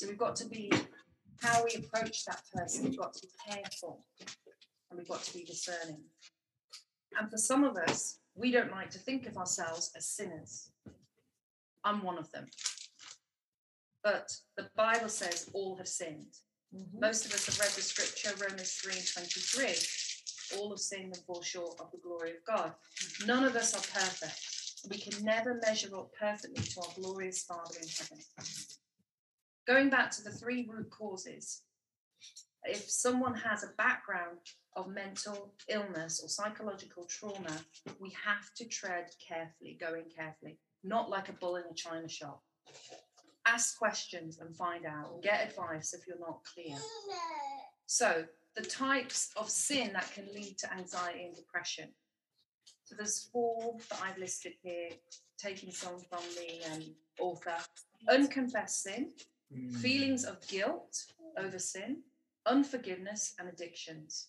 So we've got to be how we approach that person. We've got to be careful and we've got to be discerning. And for some of us, we don't like to think of ourselves as sinners. I'm one of them. But the Bible says all have sinned. Mhm. Most of us have read the scripture, Romans 3 and 23. All have sinned and fall short of the glory of God. None of us are perfect. We can never measure up perfectly to our glorious Father in heaven. Going back to the three root causes, if someone has a background of mental illness or psychological trauma, we have to tread carefully, going carefully, not like a bull in a china shop. Ask questions and find out. Get advice if you're not clear. So, the types of sin that can lead to anxiety and depression. So, there's four that I've listed here, taking some from the um, author. Unconfessed sin, Mm. feelings of guilt over sin, unforgiveness, and addictions.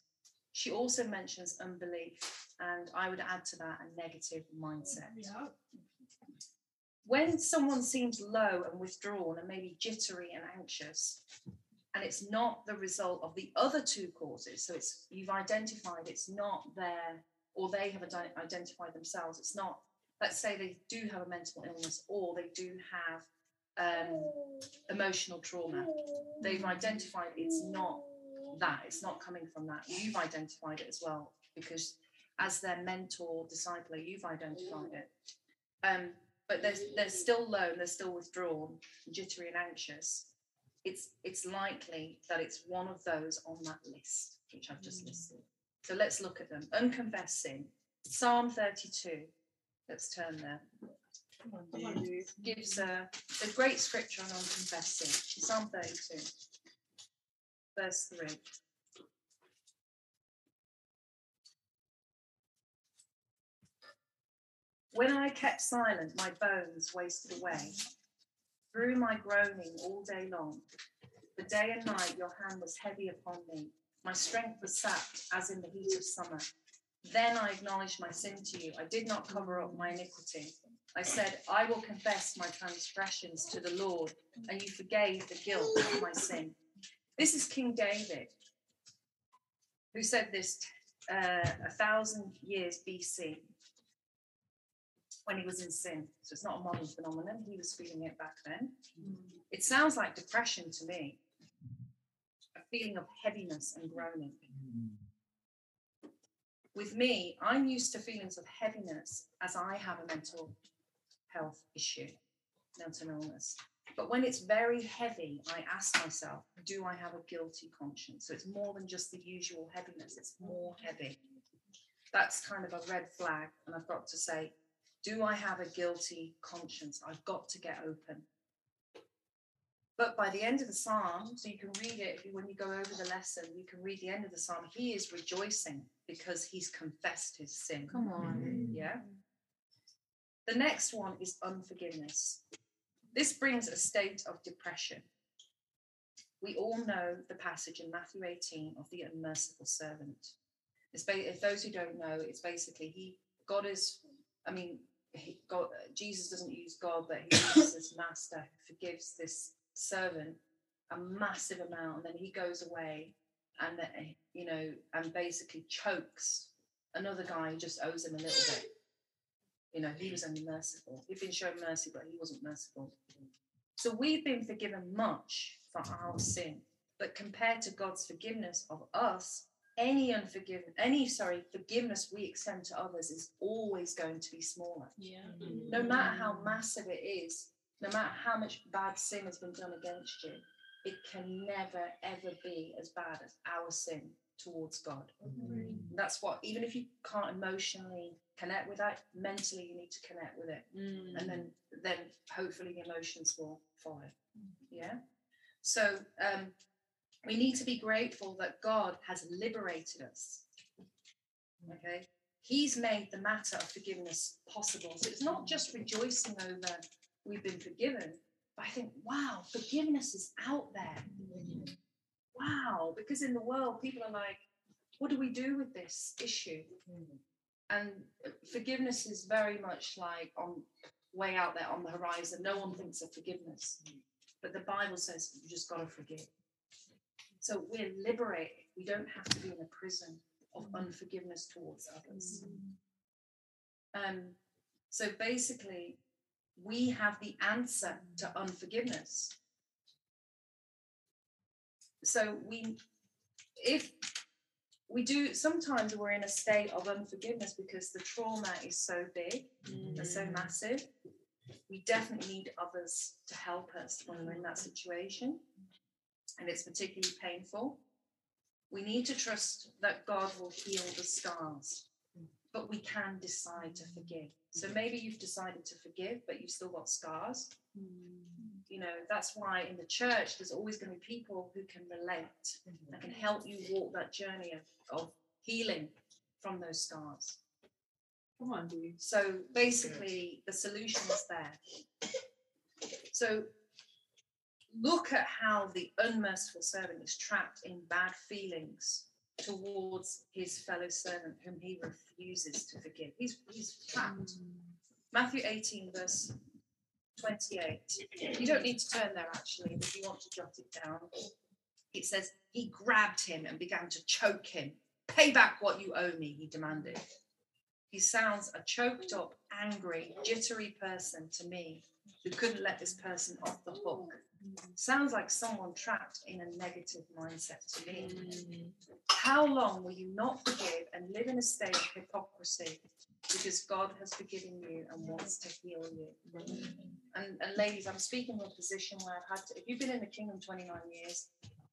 She also mentions unbelief, and I would add to that a negative mindset. Yeah. When someone seems low and withdrawn and maybe jittery and anxious, and it's not the result of the other two causes, so it's you've identified it's not their or they have ide- identified themselves. It's not. Let's say they do have a mental illness or they do have um, emotional trauma. They've identified it's not that. It's not coming from that. You've identified it as well because as their mentor, discipler, you've identified it. Um, but they're, they're still low, and they're still withdrawn, jittery and anxious. It's it's likely that it's one of those on that list, which I've just listed. So let's look at them. Unconfessed sin. Psalm 32. Let's turn there. On. Gives a, a great scripture on confessing. sin. Psalm 32, verse 3. When I kept silent, my bones wasted away. Through my groaning all day long, the day and night your hand was heavy upon me. My strength was sapped as in the heat of summer. Then I acknowledged my sin to you. I did not cover up my iniquity. I said, I will confess my transgressions to the Lord, and you forgave the guilt of my sin. This is King David, who said this uh, a thousand years BC when he was in sin. So it's not a modern phenomenon. He was feeling it back then. It sounds like depression to me, a feeling of heaviness and groaning. With me, I'm used to feelings of heaviness as I have a mental health issue, mental illness. But when it's very heavy, I ask myself, do I have a guilty conscience? So it's more than just the usual heaviness, it's more heavy. That's kind of a red flag. And I've got to say, do I have a guilty conscience? I've got to get open. But by the end of the psalm, so you can read it when you go over the lesson, you can read the end of the psalm. He is rejoicing because he's confessed his sin. Come on. Yeah. The next one is unforgiveness. This brings a state of depression. We all know the passage in Matthew 18 of the unmerciful servant. Ba- if those who don't know, it's basically he God is, I mean, he, God, Jesus doesn't use God, but he uses master who forgives this servant a massive amount, and then he goes away and then, you know, and basically chokes another guy who just owes him a little bit. You know, he was only merciful. He'd been shown mercy, but he wasn't merciful. So we've been forgiven much for our sin, but compared to God's forgiveness of us, any unforgiven, any sorry, forgiveness we extend to others is always going to be smaller. Yeah. No matter how massive it is, no matter how much bad sin has been done against you, it can never ever be as bad as our sin towards God. Mm. That's what, even if you can't emotionally connect with that, mentally you need to connect with it, mm. and then then hopefully the emotions will follow. Mm. Yeah. So um, we need to be grateful that God has liberated us. Okay. He's made the matter of forgiveness possible. So it's not just rejoicing over we've been forgiven, but I think, wow, forgiveness is out there. Wow. Because in the world, people are like, what do we do with this issue? Mm. And forgiveness is very much like on way out there on the horizon. No one thinks of forgiveness. Mm. But the Bible says you just got to forgive. So we're liberated. We don't have to be in a prison of mm. unforgiveness towards others. Um, so basically, we have the answer to unforgiveness. So we, if we do, sometimes we're in a state of unforgiveness because the trauma is so big and so mm. massive. We definitely need others to help us when we're in that situation, and it's particularly painful. We need to trust that God will heal the scars, but we can decide to forgive. So mm. maybe you've decided to forgive, but you've still got scars. Mm. You know, that's why in the church there's always going to be people who can relate mm-hmm. that can help you walk that journey of, of healing from those scars. Come on, dude. So basically, the solution is there. So look at how the unmerciful servant is trapped in bad feelings towards his fellow servant whom he refuses to forgive. He's, he's trapped. Matthew 18, verse 28. You don't need to turn there actually, if you want to jot it down. It says, He grabbed him and began to choke him. Pay back what you owe me, he demanded. He sounds a choked up, angry, jittery person to me who couldn't let this person off the hook. Sounds like someone trapped in a negative mindset to me. Mm. How long will you not forgive and live in a state of hypocrisy because God has forgiven you and wants to heal you? Mm. And, and ladies, I'm speaking from a position where I've had to, if you've been in the kingdom 29 years,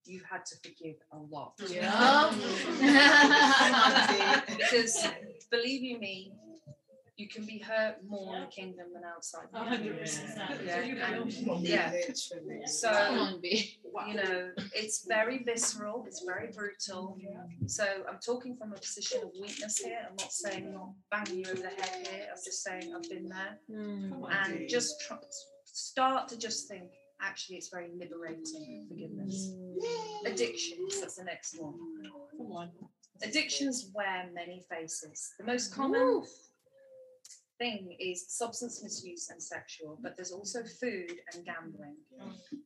you've had to forgive a lot. Yeah. because believe you me, you can be hurt more in the kingdom than outside. the kingdom. hundred percent. Yeah, and- Come yeah. So Come on, B. you know, it's very visceral, it's very brutal. So I'm talking from a position of weakness here. I'm not saying not banging you over the head here. I'm just saying I've been there. And just try, start to just think, actually, it's very liberating forgiveness. Addictions, that's the next one. Addictions wear many faces. The most common thing is substance misuse and sexual, but there's also food and gambling,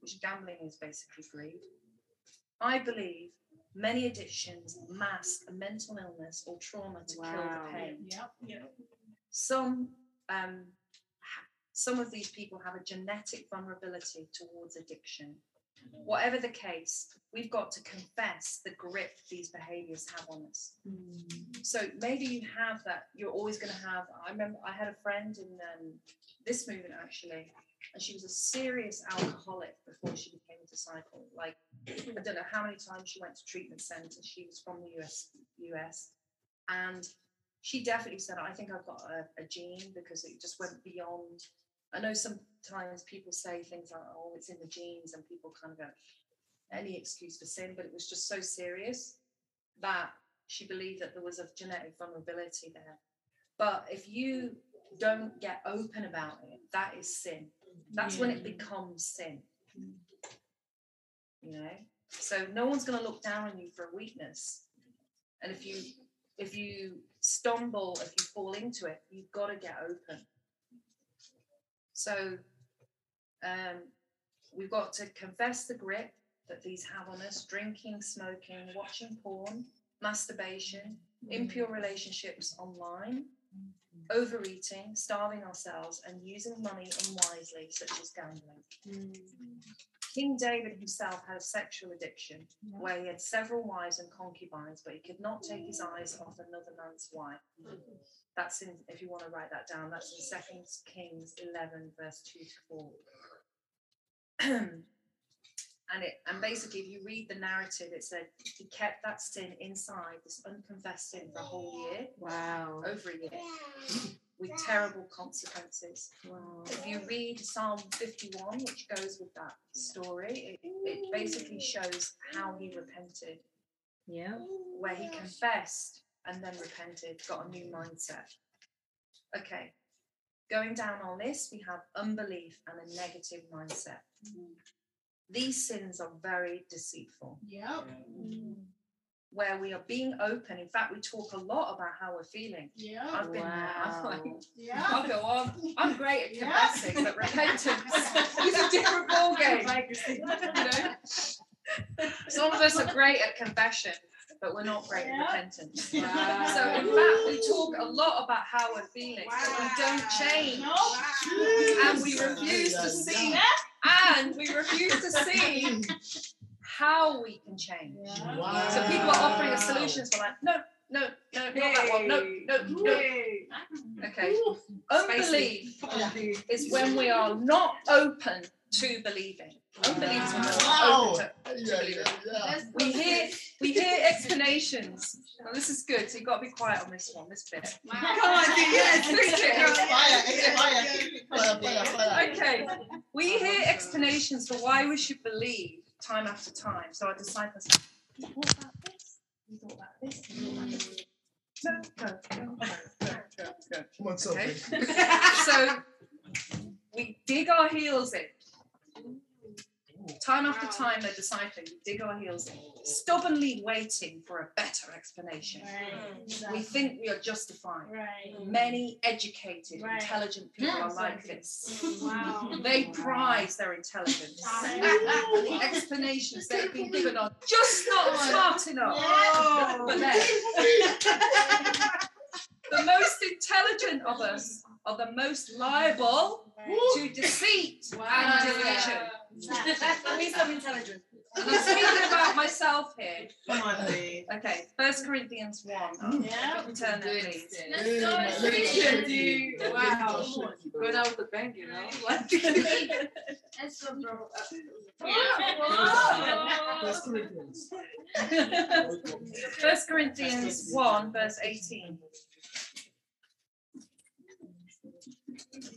which gambling is basically greed. I believe many addictions mask a mental illness or trauma to kill the pain. Yep, yep. Some um, some of these people have a genetic vulnerability towards addiction. Whatever the case, we've got to confess the grip these behaviors have on us. So maybe you have that. You're always going to have. I remember I had a friend in um, this movement actually, and she was a serious alcoholic before she became a disciple. Like I don't know how many times she went to treatment centers. She was from the US, US, and she definitely said, "I think I've got a, a gene because it just went beyond." I know sometimes people say things like, "Oh, it's in the genes," and people kind of go any excuse for sin, but it was just so serious that she believed that there was a genetic vulnerability there. But if you don't get open about it, that is sin. That's when it becomes sin. Mm. You know? So no one's gonna look down on you for a weakness. And if you if you stumble, if you fall into it, you've got to get open. So um, we've got to confess the grip that these have on us drinking, smoking, watching porn, masturbation, mm. impure relationships online, overeating, starving ourselves, and using money unwisely, such as gambling. Mm. King David himself had a sexual addiction where he had several wives and concubines, but he could not take his eyes off another man's wife. Mm. That's in, if you want to write that down, that's in Second Kings 11, verse 2 to 4. and it and basically if you read the narrative it said he kept that sin inside this unconfessed sin for a whole year Wow. over a year with terrible consequences Wow. if you read psalm 51 which goes with that story it, it basically shows how he repented Yeah. where he confessed and then repented got a new mindset okay going down our list we have unbelief and a negative mindset these sins are very deceitful Yep. where we are being open. In fact, we talk a lot about how we're feeling. Yeah. I've been there. I'm like, Wow. Yeah. I'll go on. I'm great at Yeah. but repentance is a different ballgame. My legacy. You know? Some of us are great at confession, but we're not great at Yeah. repentance. So, in fact, we talk a lot about how we're feeling, but we don't change. And we refuse to see, and we refuse to see how we can change. So people are offering us solutions. We're like, no, no, no, not that one. No, no, no. Yay. Okay. Unbelief is when we are not open to believing. Unbelief is when we're Wow. open to, to Yeah, believing. yeah, yeah. We hear we hear explanations. Now this is good, so you've got to be quiet on this one, this bit. Come on, Dee, yes, preach it, girl. Fire, fire, fire, fire, fire. Okay. We hear explanations for why we should believe time after time. So our disciples you thought about this? You thought about this? You thought about this? No, no, no, no, no, no, no. Come on, Okay. So we dig our heels in. Time after time, they're discipling, we dig our heels in, stubbornly waiting for a better explanation. We think we are justified. Right. Many educated, Right. intelligent people are like this. Wow. They prize their intelligence. And the explanations they've been given are just not smart enough. But the most intelligent of us are the most liable to deceit and delusion. Wisdom intelligence. And I'm speaking about myself here. Come on, Dee. Okay, First Corinthians 1. Yeah. Turn there, please. Hey, my Preach lady. it, Wow. Going out with the bang, you know? Like- That's so bro. First Corinthians. First Corinthians 1, verse 18.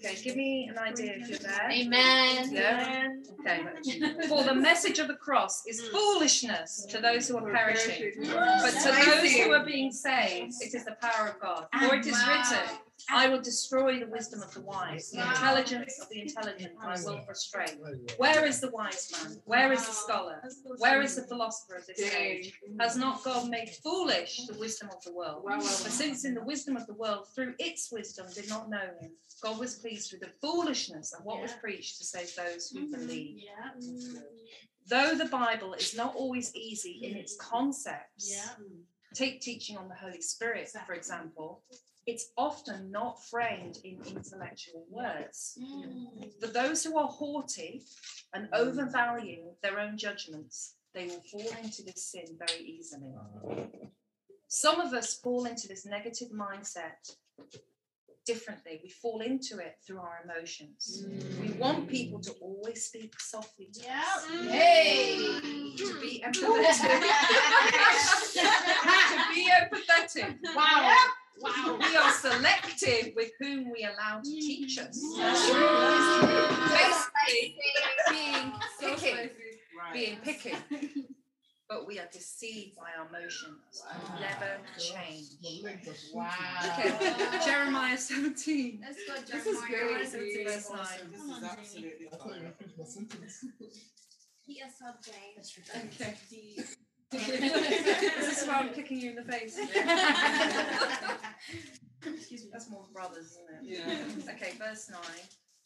Okay, give me an idea if you're there. Amen. Yeah. Okay. For the message of the cross is mm. foolishness to those who are perishing, but to those who are being saved, it is the power of God. For it is written, I will destroy the wisdom of the wise, the intelligence of the intelligent I will frustrate. Where is the wise man? Where is the scholar? Where is the philosopher of this age? Has not God made foolish the wisdom of the world? For since in the wisdom of the world, through its wisdom, did not know him, God was pleased with the foolishness of what was preached to save those who mm-hmm. believe. Though the Bible is not always easy in its concepts, take teaching on the Holy Spirit, for example, it's often not framed in intellectual words. Mm. For those who are haughty and mm. overvalue their own judgments, they will fall into this sin very easily. Some of us fall into this negative mindset differently. We fall into it through our emotions. Mm. We want people to always speak softly to Yeah. us, Hey. to be empathetic. to be empathetic. Wow. Wow. We are selective with whom we allow to teach us. Mm. Basically, being picky, being picky. But we are deceived by our emotions. and Never change. Wow. Okay, Jeremiah 17. Let's go, This is great. Seventeen, Dee. verse nine. This is absolutely fire. He is so Okay. this is why I'm kicking you in the face. Excuse me, that's more brothers, isn't it? Yeah. Okay, verse 9,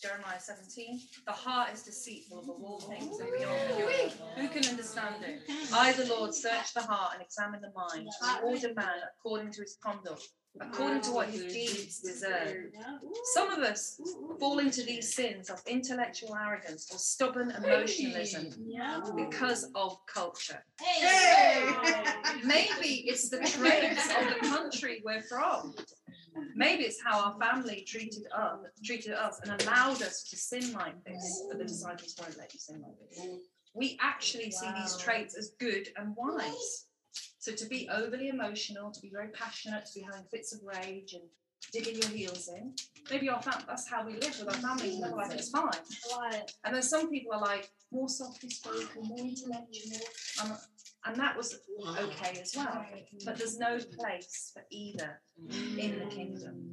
Jeremiah 17. The heart is deceitful above all things and beyond cure. Who can understand it? I, the Lord, search the heart and examine the mind, and reward a man according to his conduct, according to what his deeds deserve. Some of us fall into these sins of intellectual arrogance or stubborn emotionalism because of culture. Maybe it's the traits of the country we're from. Maybe it's how our family treated us, treated us and allowed us to sin like this, but the disciples won't let you sin like this. We actually see these traits as good and wise. So to be overly emotional, to be very passionate, to be having fits of rage and digging your heels in, maybe our fam- that's how we live with our families, and they're like, it's fine. And then some people are like more softly spoken, more intellectual, um, and that was okay as well. But there's no place for either in the kingdom.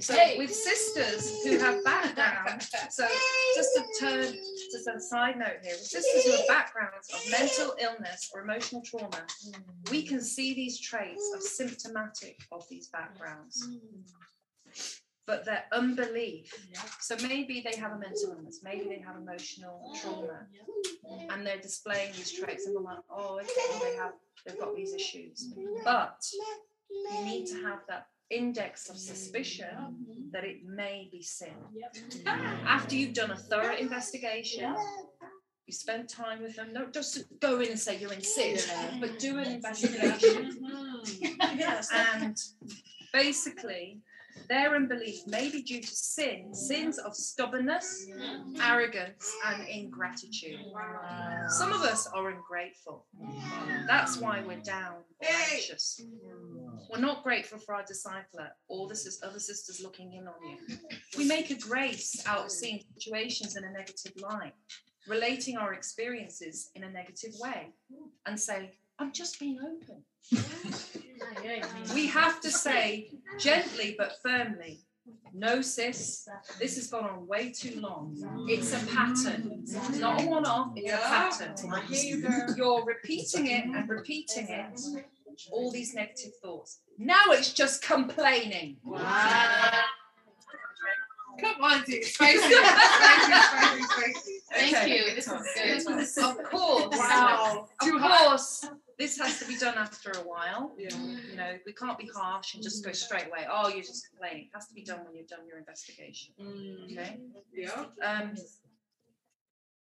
So with sisters who have background, so just to turn just a side note here, sisters who have backgrounds of mental illness or emotional trauma, we can see these traits of symptomatic of these backgrounds. but their unbelief. So maybe they have a mental illness, maybe they have emotional trauma, and they're displaying these traits, and we're like, oh, okay, they have, they've got these issues. But you need to have that index of suspicion mm-hmm. that it may be sin. Mm. After you've done a thorough investigation, you spend time with them. No, just go in and say you're in sin, but do an investigation. Mm-hmm. Yes. And basically, their unbelief may be due to sin, sins of stubbornness, arrogance, and ingratitude. Some of us are ungrateful. That's why we're down anxious. We're not grateful for our discipler or the other sisters looking in on you. We make a grace out of seeing situations in a negative light, relating our experiences in a negative way, and say, I'm just being open. We have to say gently but firmly, no, sis, this has gone on way too long. It's a pattern. It's not a one off, it's a pattern. You, girl. You're repeating it and repeating it, all these negative thoughts. Now it's just complaining. Come on, dude. Spicy. Spicy, spicy, spicy. Thank Okay. you. This is good. Of course, Wow. of course, this has to be done after a while. Yeah. You know, we can't be harsh and just go straight away. Oh, you're just complaining. It has to be done when you've done your investigation. Okay. Yeah. Um,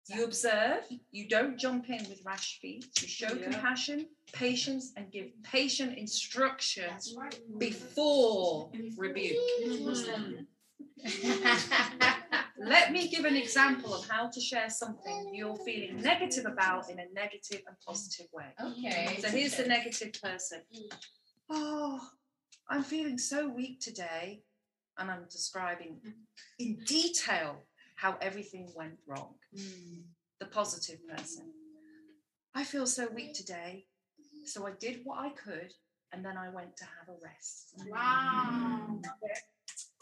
you observe, you don't jump in with rash feet, you show Yeah. compassion, patience, and give patient instruction before rebuke. Let me give an example of how to share something you're feeling negative about in a negative and positive way. okay. So here's the negative person. Oh, I'm feeling so weak today. And I'm describing in detail how everything went wrong. The positive person. I feel so weak today. So I did what I could and then I went to have a rest. Wow. Mm.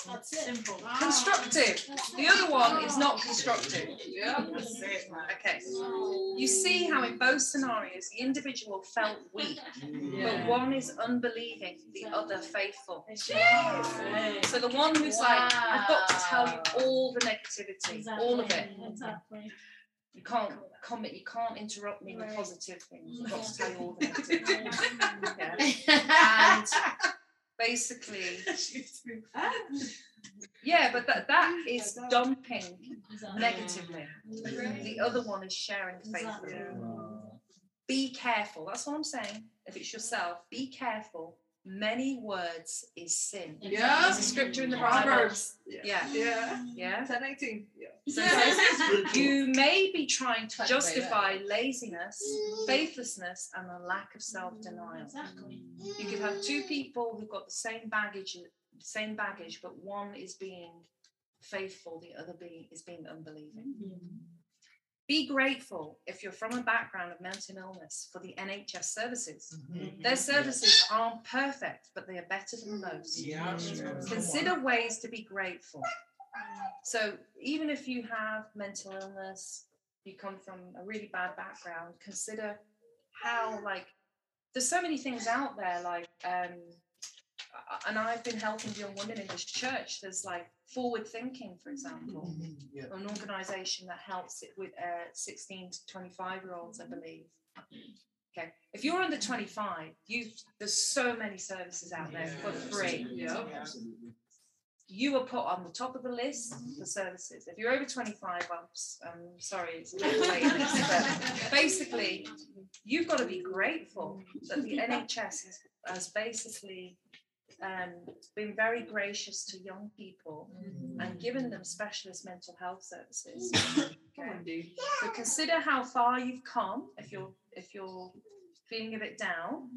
That's it. Simple. Constructive. The other one is not constructive. Yeah. Okay. You see how in both scenarios the individual felt weak, but one is unbelieving, the other faithful. So the one who's like, I've got to tell you all the negativity, all of it. Exactly. You can't comment, you can't interrupt me with positive things. I've got to tell you all the negativity. Yeah. And basically, ah. yeah, but that, that is dumping negatively. The other one is sharing faithfully. Be careful. That's what I'm saying. If it's yourself, be careful. Many words is sin. Yeah. There's a scripture in the Proverbs. Yeah. Yeah. Yeah. 10, 18. Yeah. So it says, you may be trying to By the way, justify laziness, faithlessness, and a lack of self-denial. Exactly. You could have two people who've got the same baggage, same baggage, but one is being faithful, the other being is being unbelieving. Be grateful if you're from a background of mental illness for the NHS services. Their services aren't perfect, but they are better than most. Yeah. Consider ways to be grateful. So even if you have mental illness, you come from a really bad background, consider how like there's so many things out there like um and I've been helping young women in this church. There's like forward thinking, for example, an organisation that helps it with uh, 16 to 25 year olds, I believe. Okay, if you're under 25, you there's so many services out there for free Yeah. You are put on the top of the list for services. If you're over 25, I'm, I'm sorry, it's a little late, but basically, you've got to be grateful that the NHS has, has basically um, been very gracious to young people and given them specialist mental health services. Okay. So consider how far you've come if you're if you're feeling a bit down.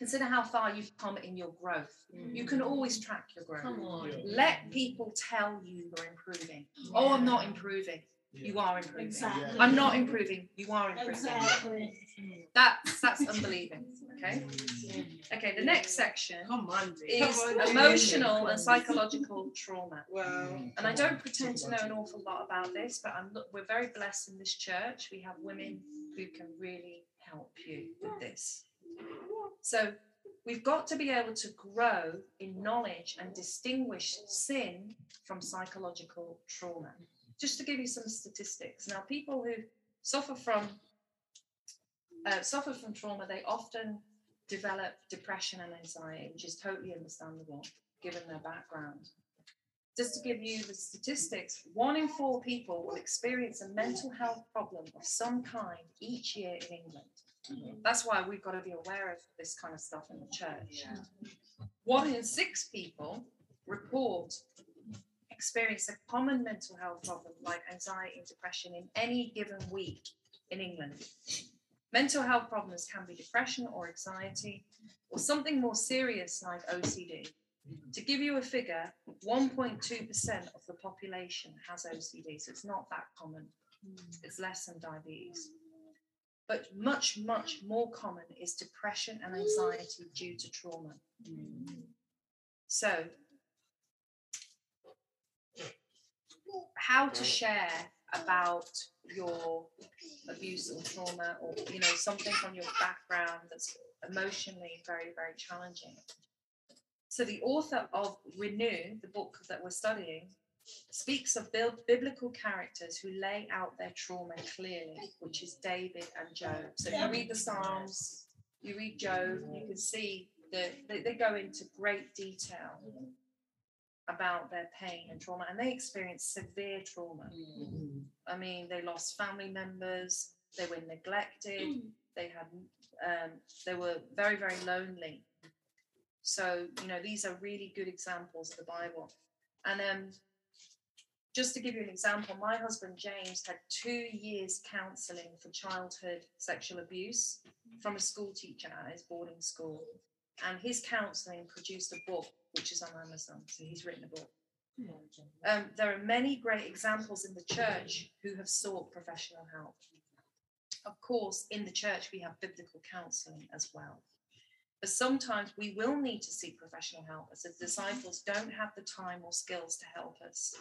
Consider how far you've come in your growth. You can mm. always track your growth. Come on. Let people tell you you're improving. Oh, I'm not improving. You are improving. Exactly. I'm not improving. You are improving. Exactly. That's that's unbelieving. Okay. Okay. The next section Come on, is Come on, dude. emotional and psychological trauma. Wow. Mm. And I don't pretend to know an awful lot about this, but I'm look, we're very blessed in this church. We have women who can really help you with this. So We've got to be able to grow in knowledge and distinguish sin from psychological trauma. Just to give you some statistics. Now, people who suffer from uh, suffer from trauma, they often develop depression and anxiety, which is totally understandable given their background. Just to give you the statistics, one in four people will experience a mental health problem of some kind each year in England. That's why we've got to be aware of this kind of stuff in the church. One in six people report experience a common mental health problem like anxiety and depression in any given week in England. Mental health problems can be depression or anxiety or something more serious like OCD. To give you a figure, 1.2% of the population has OCD, so it's not that common. Hmm. It's less than diabetes. But much, much more common is depression and anxiety due to trauma. So, how to share about your abuse or trauma or you know something from your background that's emotionally very very challenging so the author of renew the book that we're studying speaks of biblical characters who lay out their trauma clearly which is david and job so you read the psalms you read job you can see that they, go into great detail about their pain and trauma and they experience severe trauma I mean, they lost family members, they were neglected, they had, um, they were very, very lonely. So, you know, these are really good examples of the Bible. And um, just to give you an example, my husband James had two years counseling for childhood sexual abuse from a school teacher at his boarding school. And his counseling produced a book, which is on Amazon. So he's written a book. Um, there are many great examples in the church who have sought professional help. Of course, in the church, we have biblical counseling as well. But sometimes we will need to seek professional help as the disciples don't have the time or skills to help us.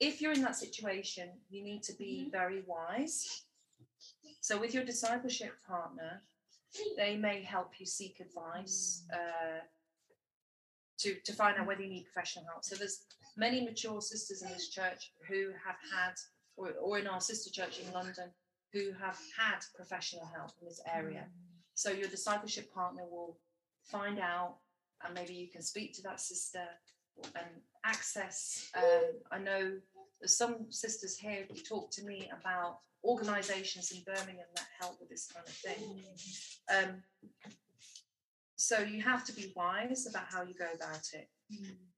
If you're in that situation, you need to be mm-hmm. very wise. So, with your discipleship partner, they may help you seek advice. Mm. Uh, to, to find out whether you need professional help. So there's many mature sisters in this church who have had, or, or in our sister church in London, who have had professional help in this area. Mm. So your discipleship partner will find out, and maybe you can speak to that sister and access. Um, I know there's some sisters here who talk to me about organisations in Birmingham that help with this kind of thing. Um, so you have to be wise about how you go about it.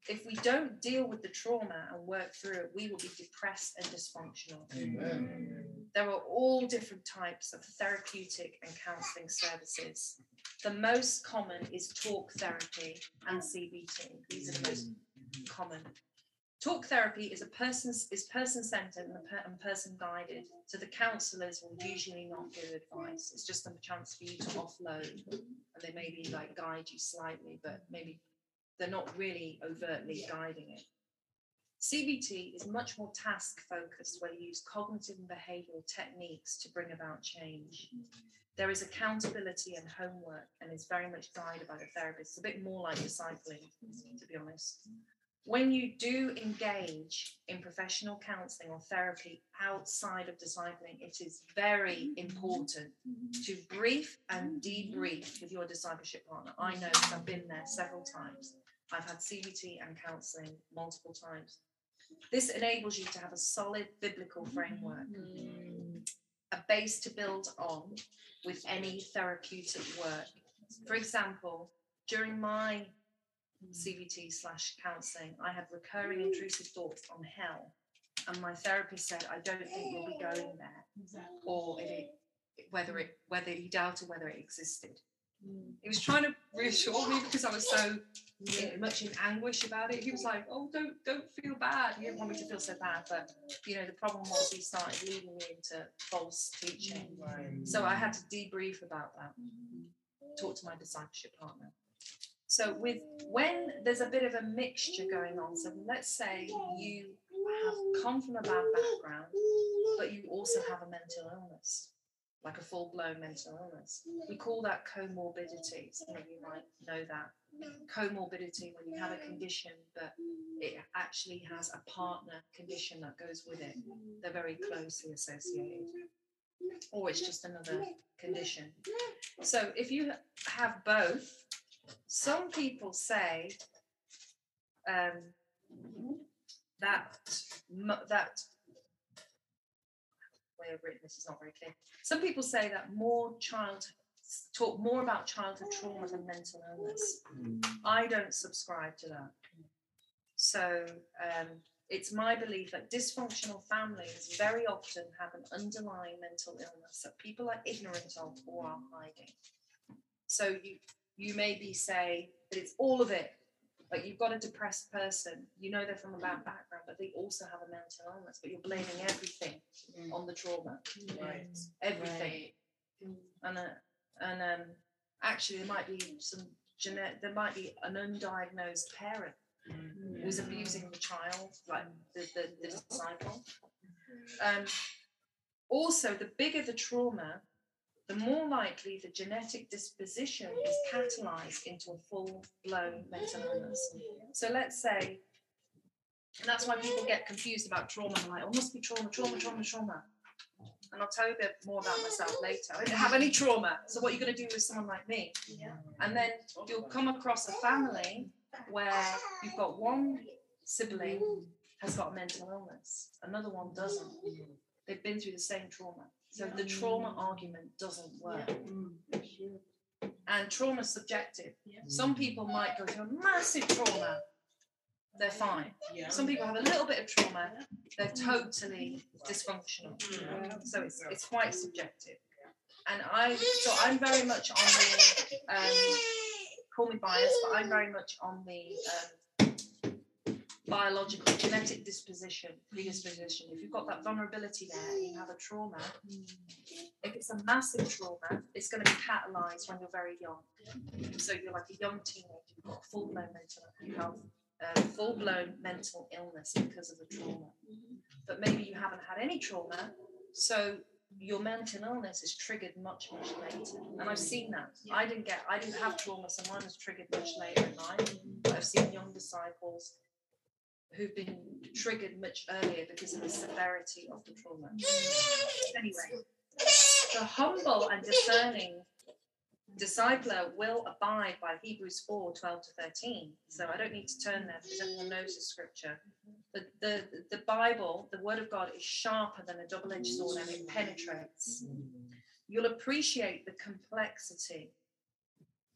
If we don't deal with the trauma and work through it, we will be depressed and dysfunctional. There are all different types of therapeutic and counseling services. The most common is talk therapy and CBT. These are the most common. Talk therapy is a person's is person centered and, per, and person guided. So the counsellors will usually not give advice. It's just a chance for you to offload, and they maybe like guide you slightly, but maybe they're not really overtly guiding it. CBT is much more task focused, where you use cognitive and behavioural techniques to bring about change. There is accountability and homework, and is very much guided by the therapist. It's a bit more like discipling, to be honest when you do engage in professional counseling or therapy outside of discipling, it is very mm-hmm. important mm-hmm. to brief and mm-hmm. debrief with your discipleship partner. I know I've been there several times. I've had CBT and counseling multiple times. This enables you to have a solid biblical framework, a base to build on with any therapeutic work. For example, during my CBT slash counselling, I had recurring mm. intrusive thoughts on hell. And my therapist said, I don't think you'll be going there. Or it, whether it whether he doubted whether it existed. Mm. He was trying to reassure me because I was so in- much in anguish about it. He was like, "Oh, don't don't feel bad." He didn't want me to feel so bad, but you know, the problem was he started leading me into false teaching. Mm. So I had to debrief about that. Mm-hmm. Talk to my discipleship partner. So with when there's a bit of a mixture going on, so let's say you have come from a bad background, but you also have a mental illness. like a full blown mental illness. We call that comorbidity. Some of you might know that. Comorbidity when you have a condition, but it actually has a partner condition that goes with it. They're very closely associated. Or it's just another condition. So if you have both, some people say um, that that way of written this is not very clear. Some people say that more child talk more about childhood trauma than mental illness. I don't subscribe to that. So um, it's my belief that dysfunctional families very often have an underlying mental illness that people are ignorant of or are hiding. So you you maybe say that it's all of it. Like you've got a depressed person, you know they're from a bad background, but they also have a mental illness, but you're blaming everything on the trauma. Right. Everything. And uh, and um, actually there might be some genetic there might be an undiagnosed parent who's abusing the child, like the, the, the disciple. Um, also, the bigger the trauma, the more likely the genetic disposition is catalyzed into a full blown mental illness. So let's say, and that's why people get confused about trauma. They're like, oh, must be trauma, trauma, trauma, trauma. And I'll tell you a bit more about myself later. I didn't have any trauma. So what are you going to do with someone like me? And then you'll come across a family where you've got one sibling has got a mental illness, another one doesn't. They've been through the same trauma. So the trauma argument doesn't work. And trauma is subjective. Some people might go through a massive trauma, they're fine. Yeah. Some people have a little bit of trauma, they're totally dysfunctional. So it's it's quite subjective. And I so I'm very much on the um, call me biased, but I'm very much on the um, biological genetic disposition, predisposition. If you've got that vulnerability there, you have a trauma. If it's a massive trauma, it's going to be catalyzed when you're very young. So you're like a young teenager, you've got full blown mental, you have uh, full blown mental illness because of the trauma. But maybe you haven't had any trauma, so your mental illness is triggered much much later. And I've seen that. I didn't get, I didn't have trauma, so mine was triggered much later in life. I've seen young disciples who've been triggered much earlier because of the severity of the trauma. Anyway, the humble and discerning discipler will abide by Hebrews 4 12 to 13. So I don't need to turn there because everyone knows the scripture. But the, the Bible, the word of God, is sharper than a double edged sword and it penetrates. You'll appreciate the complexity.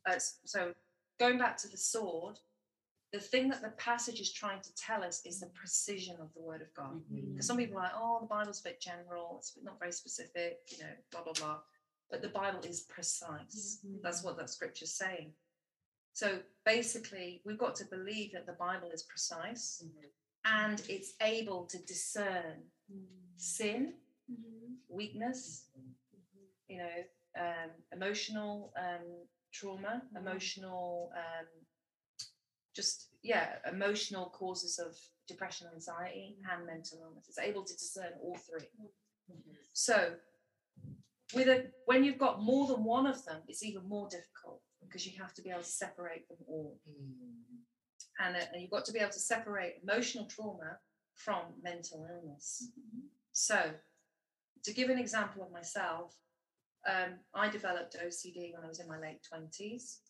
Uh, so going back to the sword, the thing that the passage is trying to tell us is the precision of the word of God. Mm-hmm. Because some people are like, oh, the Bible's a bit general, it's not very specific, you know, blah, blah, blah. But the Bible is precise. Mm-hmm. That's what that scripture's saying. So basically, we've got to believe that the Bible is precise mm-hmm. and it's able to discern sin, weakness, you know, um, emotional um, trauma, emotional, um, just, yeah, emotional causes of depression, anxiety, and mental illness. It's able to discern all three. So, with a when you've got more than one of them, it's even more difficult because you have to be able to separate them all, and, uh, and you've got to be able to separate emotional trauma from mental illness. So, to give an example of myself, um, I developed OCD when I was in my late twenties,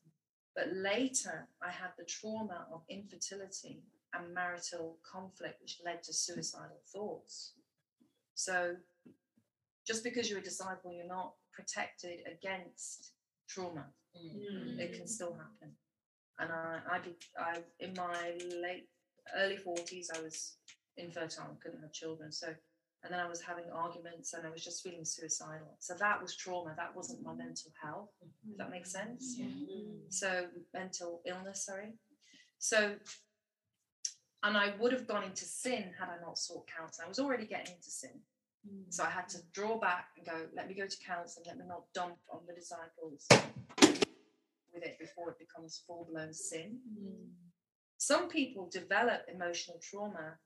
but later I had the trauma of infertility and marital conflict, which led to suicidal thoughts. So, just because you're a disciple, you're not protected against trauma. Hmm. It can still happen. And I, I, did, I, in my late, early forties, I was infertile, couldn't have children. So, and then I was having arguments, and I was just feeling suicidal. So that was trauma. That wasn't my mental health. If that makes sense. So mental illness, sorry. So, and I would have gone into sin had I not sought counsel. I was already getting into sin. So I had to draw back and go, let me go to counsel, let me not dump on the disciples with it before it becomes full blown sin. Mm. Some people develop emotional trauma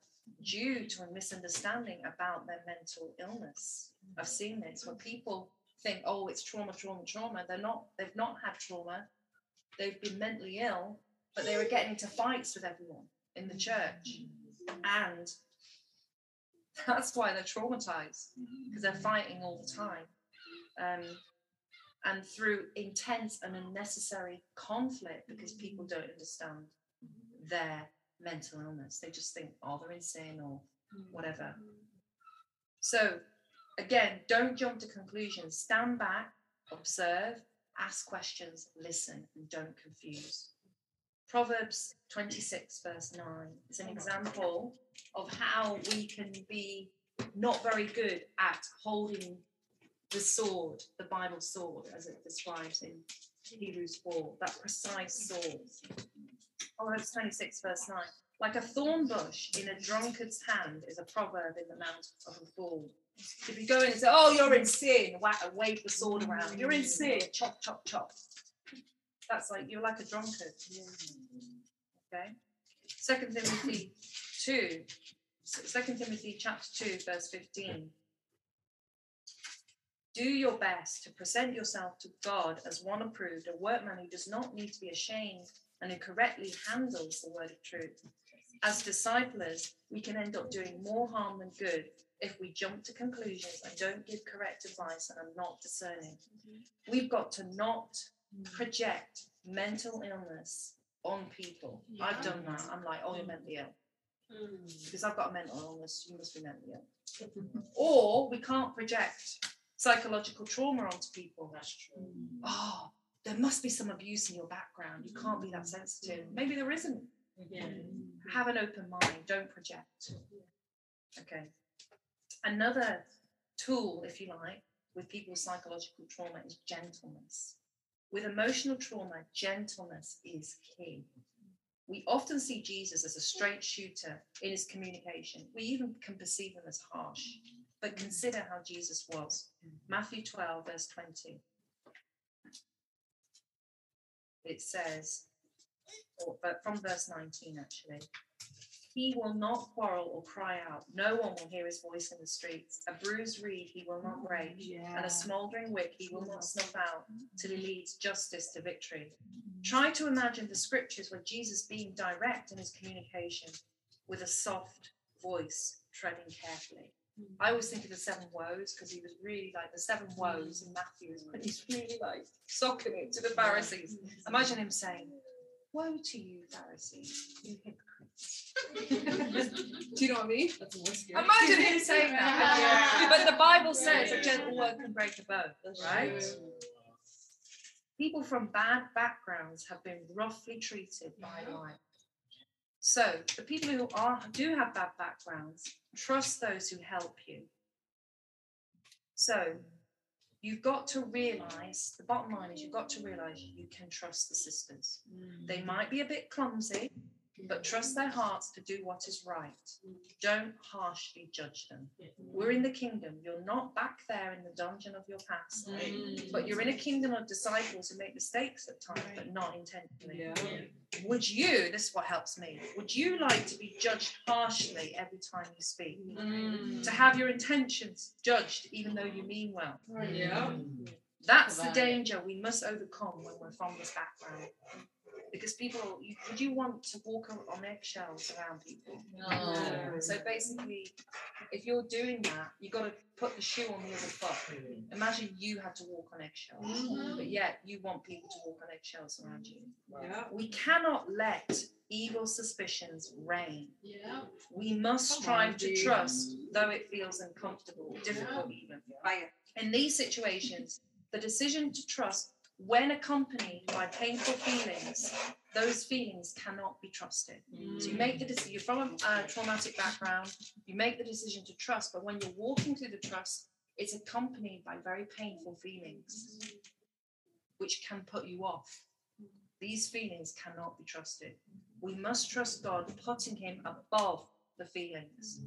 due to a misunderstanding about their mental illness. I've seen this where people think, oh, it's trauma, trauma, trauma. They're not, they've not had trauma. They've been mentally ill, but they were getting into fights with everyone in the church. And that's why they're traumatized, because they're fighting all the time. Um, and through intense and unnecessary conflict, because people don't understand their mental illness. They just think, oh, they're insane or mm-hmm. whatever. So, again, don't jump to conclusions. Stand back, observe, ask questions, listen, and don't confuse. Proverbs 26, verse 9 is an example of how we can be not very good at holding the sword, the Bible sword, as it describes in Hebrews 4, that precise sword. Proverbs 26, verse 9. Like a thorn bush in a drunkard's hand is a proverb in the mouth of a fool. If you go in and say, Oh, you're in sin, wave the sword around, you're in sin, chop, chop, chop. That's like you're like a drunkard. Okay. Second Timothy 2, Second Timothy chapter 2, verse 15. Do your best to present yourself to God as one approved, a workman who does not need to be ashamed and who correctly handles the word of truth. As disciplers, we can end up doing more harm than good if we jump to conclusions and don't give correct advice and are not discerning. We've got to not project mental illness on people. I've done that. I'm like, oh, you're mentally ill. Hmm. Because I've got a mental illness, you must be mentally ill. or we can't project psychological trauma onto people. That's true. Oh, there must be some abuse in your background. You can't be that mm. sensitive. Maybe there isn't. Have an open mind. Don't project. Okay. Another tool, if you like, with people's psychological trauma is gentleness. With emotional trauma, gentleness is key. We often see Jesus as a straight shooter in his communication. We even can perceive him as harsh. But consider how Jesus was. Mm. Matthew 12, verse 20. It says, or, but from verse 19 actually, he will not quarrel or cry out. No one will hear his voice in the streets. A bruised reed he will not break, and a smouldering wick he will not snuff out till he leads justice to victory. Mm-hmm. Try to imagine the scriptures where Jesus being direct in his communication with a soft voice, treading carefully. I always think of the seven woes because he was really like the seven woes in Matthew, but he's really like socking it to the Pharisees. Imagine him saying, Woe to you, Pharisees, you hypocrites. Do you know what I mean? That's more scary. Imagine him saying that. But the Bible says a gentle word can break a bone, right? People from bad backgrounds have been roughly treated by life. So the people who are do have bad backgrounds trust those who help you. So you've got to realize the bottom line is you've got to realize you can trust the sisters. They mm. might be a bit clumsy, but trust their hearts to do what is right. Don't harshly judge them. We're in the kingdom. You're not back there in the dungeon of your past, mm. but you're in a kingdom of disciples who make mistakes at times, but not intentionally. Yeah. Would you, this is what helps me, would you like to be judged harshly every time you speak? Mm. To have your intentions judged even though you mean well? Yeah. That's the danger we must overcome when we're from this background. Because people, you, would you want to walk on eggshells around people? No. So basically, if you're doing that, you've got to put the shoe on the other foot. Mm-hmm. Imagine you had to walk on eggshells, mm-hmm. but yet you want people to walk on eggshells around you. Yeah. We cannot let evil suspicions reign. Yeah. We must Come strive on, to trust, though it feels uncomfortable, difficult even. Fire. In these situations, the decision to trust, when accompanied by painful feelings, those feelings cannot be trusted. So you make the decision, you're from a, a traumatic background, you make the decision to trust, but when you're walking through the trust, it's accompanied by very painful feelings, which can put you off. These feelings cannot be trusted. We must trust God, putting Him above the feelings.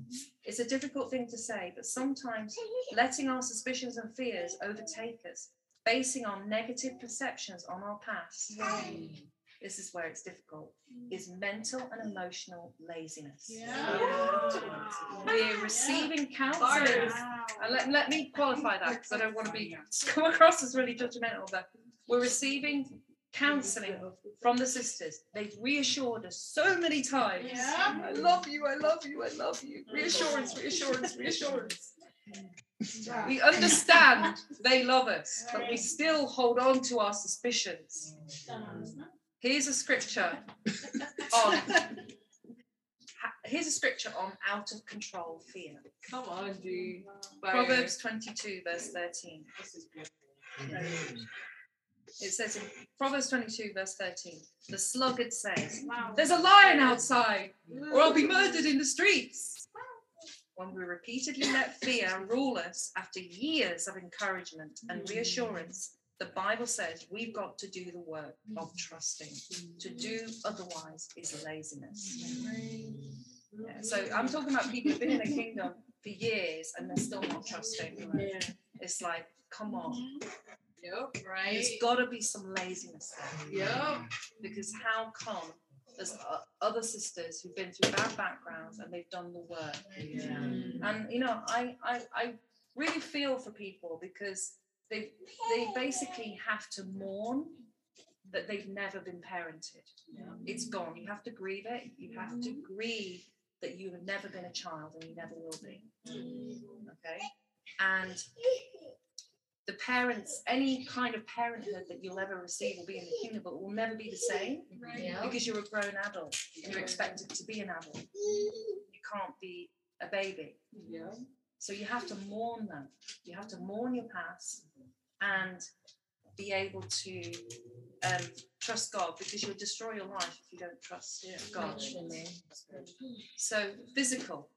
It's a difficult thing to say, but sometimes letting our suspicions and fears overtake us, basing our negative perceptions on our past, this is where it's difficult, mm. is mental and emotional laziness. We're receiving counseling. And let, let me qualify that because I don't want to be come across as really judgmental, but we're receiving counseling from the sisters. They've reassured us so many times. Yeah. I love you, I love you, I love you. Reassurance, reassurance, reassurance. We understand they love us, but we still hold on to our suspicions. Here's a scripture on here's a scripture on out of control fear. Come on, dude. Proverbs 22, verse 13. This is. It says in Proverbs 22, verse 13, the sluggard says, There's a lion outside, or I'll be murdered in the streets. When we repeatedly let fear rule us after years of encouragement and mm-hmm. reassurance, the Bible says we've got to do the work of mm-hmm. trusting. To do otherwise is laziness. Mm-hmm. Yeah, so I'm talking about people who've been in the kingdom for years and they're still not trusting. It's like, come on, Yep. Right. There's got to be some laziness there. Yep. because how come there's uh, other sisters who've been through bad backgrounds and they've done the work. And you know I, I i really feel for people because they they basically have to mourn that they've never been parented. It's gone. You have to grieve it. You have to grieve that you have never been a child and you never will be. Mm. Okay? And the parents any kind of parenthood that you'll ever receive will be in the kingdom but will never be the same Yeah. because you're a grown adult and you're expected to be an adult. You can't be a baby. Yeah. So you have to mourn them. You have to mourn your past and be able to um, trust God because you'll destroy your life if you don't trust God. Literally. So physical.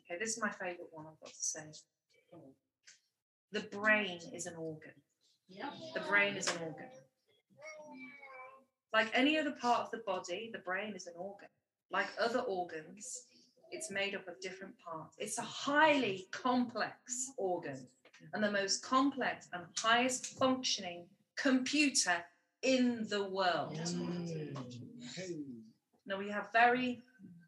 Okay, this is my favorite one I've got to say. The brain is an organ. The brain is an organ. Like any other part of the body, the brain is an organ. Like other organs, it's made up of different parts. It's a highly complex organ and the most complex and highest functioning computer in the world. Mm. Now we have very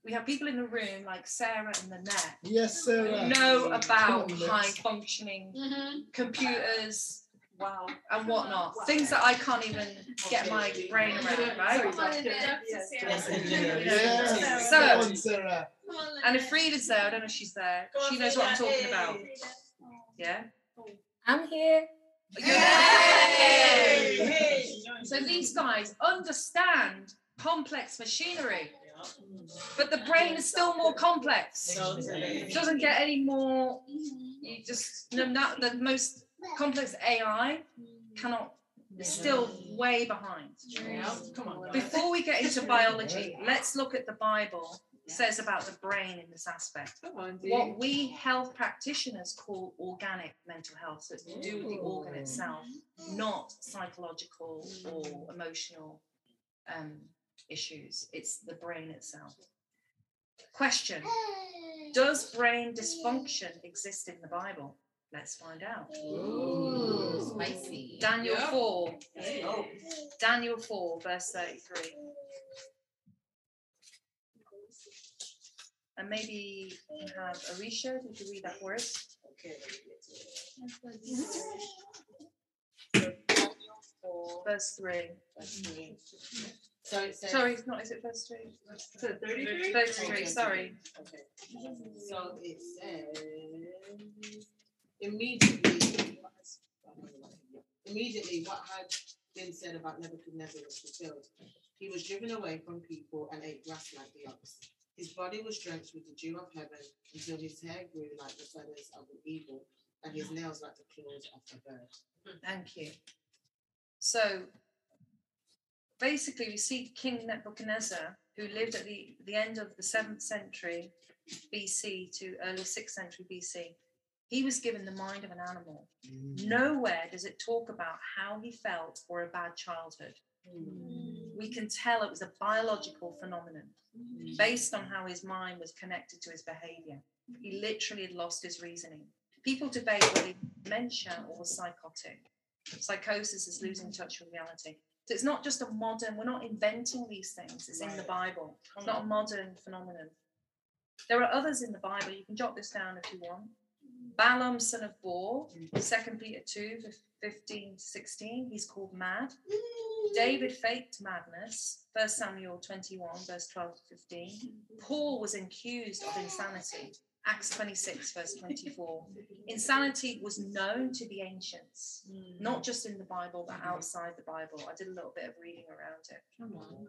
we have people in the room like Sarah and Nanette Yes, who Sarah. know Come about on, high let's- functioning Mm-hmm. computers, wow, and whatnot. Things that I can't even get my brain around, right? Come on in there. Yes, Yes, Yeah. yes. So- Come Sarah. And if Frida's there, I don't know if she's there. She knows what I'm talking about. Yeah. I'm here. Yay! So these guys understand complex machinery, but the brain is still more complex. It doesn't get any more. You just no, not the most complex AI cannot is still way behind. Come on. Before we get into biology, let's look at the Bible says about the brain in this aspect. On. What we health practitioners call organic mental health, so it's to do with the organ itself, not psychological or emotional um, issues. It's the brain itself. Question Does brain dysfunction exist in the Bible? Let's find out. Ooh, spicy. Daniel Yeah. 4, Daniel 4, verse 33. And maybe you have Arisha, did you read that word? Verse 3. So it says. Sorry, it's not, is it verse 3? So 33? 33, sorry. Okay. So it says immediately. Immediately, what had been said about Nebuchadnezzar was fulfilled. He was driven away from people and ate grass like the ox. His body was drenched with the dew of heaven until his hair grew like the feathers of an eagle and his nails like the claws of a bird. Thank you. So basically, we see King Nebuchadnezzar, who lived at the, the end of the 7th century BC to early 6th century BC. He was given the mind of an animal. Mm. Nowhere does it talk about how he felt or a bad childhood. Mm. We can tell it was a biological phenomenon mm. based on how his mind was connected to his behavior. He literally had lost his reasoning. People debate whether he had dementia or was psychotic. Psychosis is losing touch with reality. So it's not just a modern, we're not inventing these things, it's in the Right. Bible. It's not a hmm. modern phenomenon. There are others in the Bible, you can jot this down if you want. Balaam, son of Beor, hmm. 2 Peter 2, 15 16, he's called mad. David faked madness, 1 Samuel 21, verse 12 to 15. Paul was accused of insanity, Acts 26, verse 24. Insanity was known to the ancients, hmm. not just in the Bible, but hmm. outside the Bible. I did a little bit of reading around it. Come on.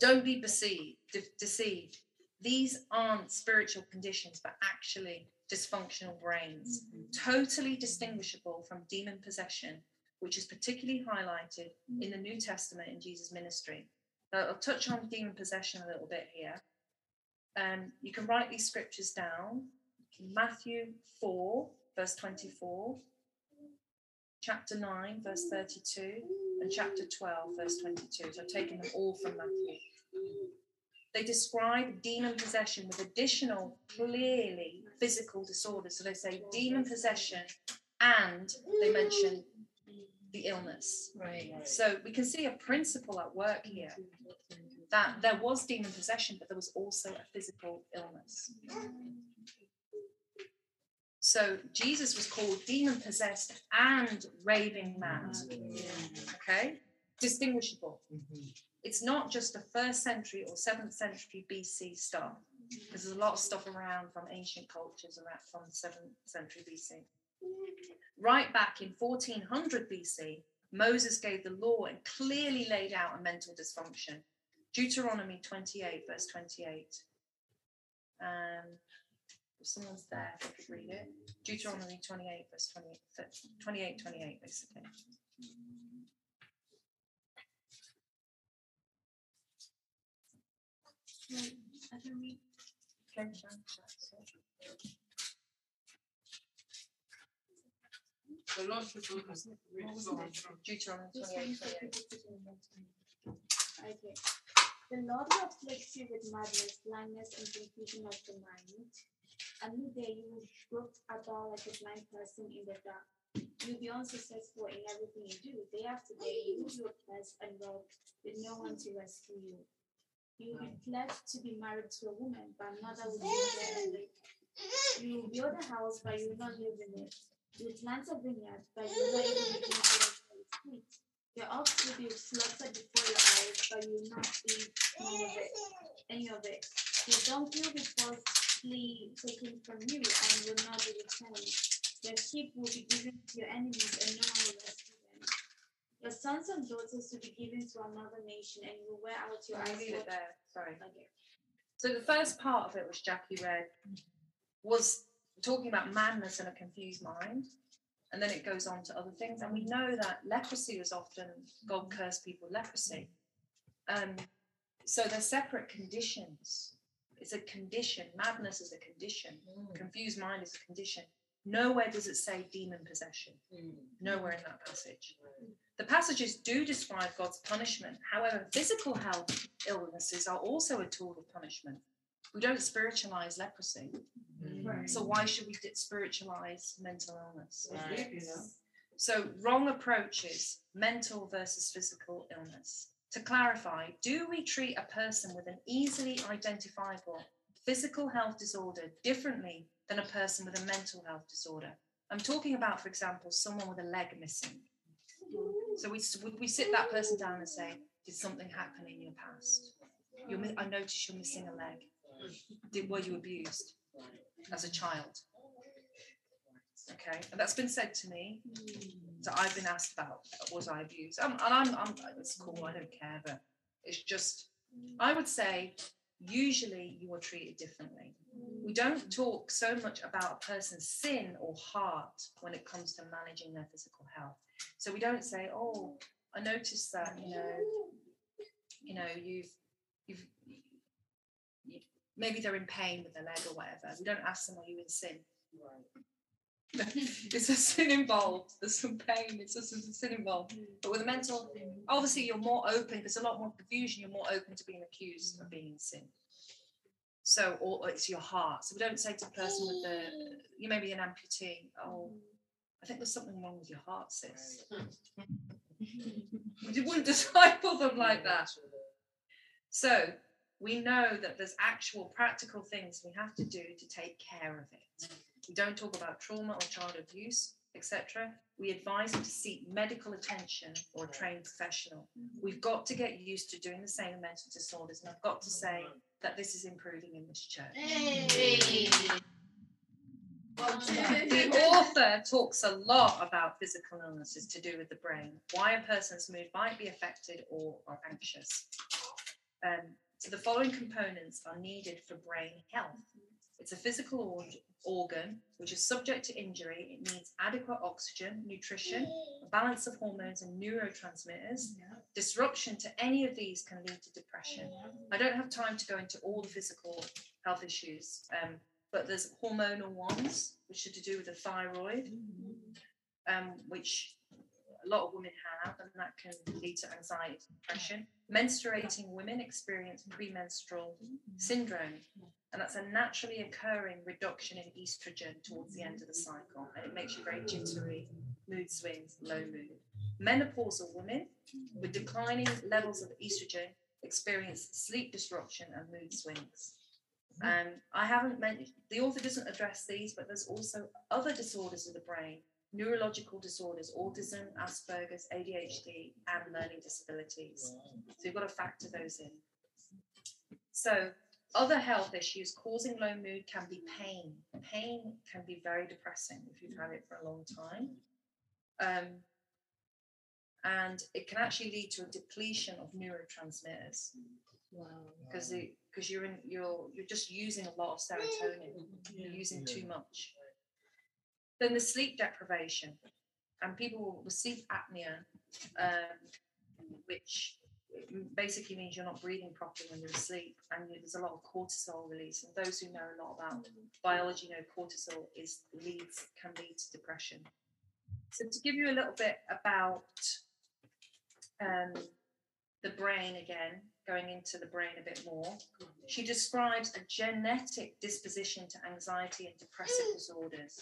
Don't be deceived. de- deceived. These aren't spiritual conditions, but actually dysfunctional brains, hmm. totally distinguishable from demon possession, which is particularly highlighted in the New Testament in Jesus' ministry. Now, I'll touch on demon possession a little bit here. Um, you can write these scriptures down. Matthew 4, verse 24, chapter 9, verse 32, and chapter 12, verse 22. So I've taken them all from Matthew. They describe demon possession with additional, clearly physical disorders. So they say demon possession and they mention the illness. Right. So we can see a principle at work here that there was demon possession, but there was also a physical illness. So Jesus was called demon possessed and raving mad. Okay? Distinguishable. Mm-hmm. It's not just a first century or seventh century BC stuff, because there's a lot of stuff around from ancient cultures around from seventh century BC. Right back in 1400 BC, Moses gave the law and clearly laid out a mental dysfunction. Deuteronomy 28, verse 28. Um, if someone's there, I could read it. Deuteronomy 28, verse 28, 28, 28, basically. I read. Okay, fine, that's it. The Lord should focus. Deuteronomy This 28, 28. people to do. Okay. The Lord will afflict you with madness, blindness, and confusion of the mind. And day you will grope about like a blind person in the dark. You'll be unsuccessful in everything you do. Day after day, you will be oppressed and robbed with no one to rescue you. You will be pledged to be married to a woman, but another will be there. You will build a house, but you will not live in it. You will plant a vineyard, but you even begin to eat. Your ox will be slaughtered before your eyes, but you will not eat none of it, any of it. Your donkey will be falsely taken from you and you will not be returned. Your sheep will be given to your enemies, and no one will rescue them. Your sons and daughters will be given to another nation, and you will wear out your eyes. leave it there. Sorry. Okay. So the first part of it, which Jackie read, was talking about madness and a confused mind. And then it goes on to other things. And we know that leprosy was often God mm-hmm. cursed people leprosy. Um, so they're separate conditions. It's a condition. Madness is a condition. Mm. Confused mind is a condition. Nowhere does it say demon possession. Mm. Nowhere in that passage. Mm. The passages do describe God's punishment. However, physical health illnesses are also a tool of punishment. We don't spiritualize leprosy. Right. So why should we di- spiritualize mental illness? Right. You know? So wrong approaches, mental versus physical illness. To clarify, do we treat a person with an easily identifiable physical health disorder differently than a person with a mental health disorder? I'm talking about, for example, someone with a leg missing. So we, we sit that person down and say, did something happen in your past? You're, I notice you're missing a leg. Did, were you abused as a child? Okay, and that's been said to me. So I've been asked about was I abused? Um, and I'm, I'm, it's cool. I don't care, but it's just I would say usually you are treated differently. We don't talk so much about a person's sin or heart when it comes to managing their physical health. So we don't say, "Oh, I noticed that you know, you know, you've, you've, you, maybe they're in pain with their leg or whatever." We don't ask them, "Are you in sin?" Right. It's a sin involved. There's some pain. It's just a sin involved. But with a mental, obviously, you're more open. There's a lot more confusion. You're more open to being accused of being in sin. So, or it's your heart. So we don't say to the person with the, you may be an amputee. Oh, I think there's something wrong with your heart, sis. You wouldn't disciple them like that. So we know that there's actual practical things we have to do to take care of it. We don't talk about trauma or child abuse, etc. We advise them to seek medical attention or a trained professional. We've got to get used to doing the same in mental disorders, and I've got to say that this is improving in this church. The author talks a lot about physical illnesses to do with the brain, why a person's mood might be affected or are anxious. Um, so the following components are needed for brain health. It's a physical or- organ which is subject to injury. It needs adequate oxygen, nutrition, a balance of hormones and neurotransmitters. Disruption to any of these can lead to depression. I don't have time to go into all the physical health issues, um, but there's hormonal ones which are to do with the thyroid, um, which a lot of women have, and that can lead to anxiety, and depression. Menstruating women experience premenstrual syndrome, and that's a naturally occurring reduction in estrogen towards the end of the cycle, and it makes you very jittery, mood swings, low mood. Menopausal women with declining levels of estrogen experience sleep disruption and mood swings. Um, I haven't mentioned the author doesn't address these, but there's also other disorders of the brain, neurological disorders, autism, Asperger's, ADHD, and learning disabilities. So you've got to factor those in. So other health issues causing low mood can be pain. Pain can be very depressing if you've had it for a long time. Um, and it can actually lead to a depletion of neurotransmitters because because you're in you're you're just using a lot of serotonin you're using too much then the sleep deprivation and people with sleep apnea um, which basically means you're not breathing properly when you're asleep and there's a lot of cortisol release and those who know a lot about biology know cortisol is leads can lead to depression so to give you a little bit about um, the brain again going into the brain a bit more she describes a genetic disposition to anxiety and depressive disorders.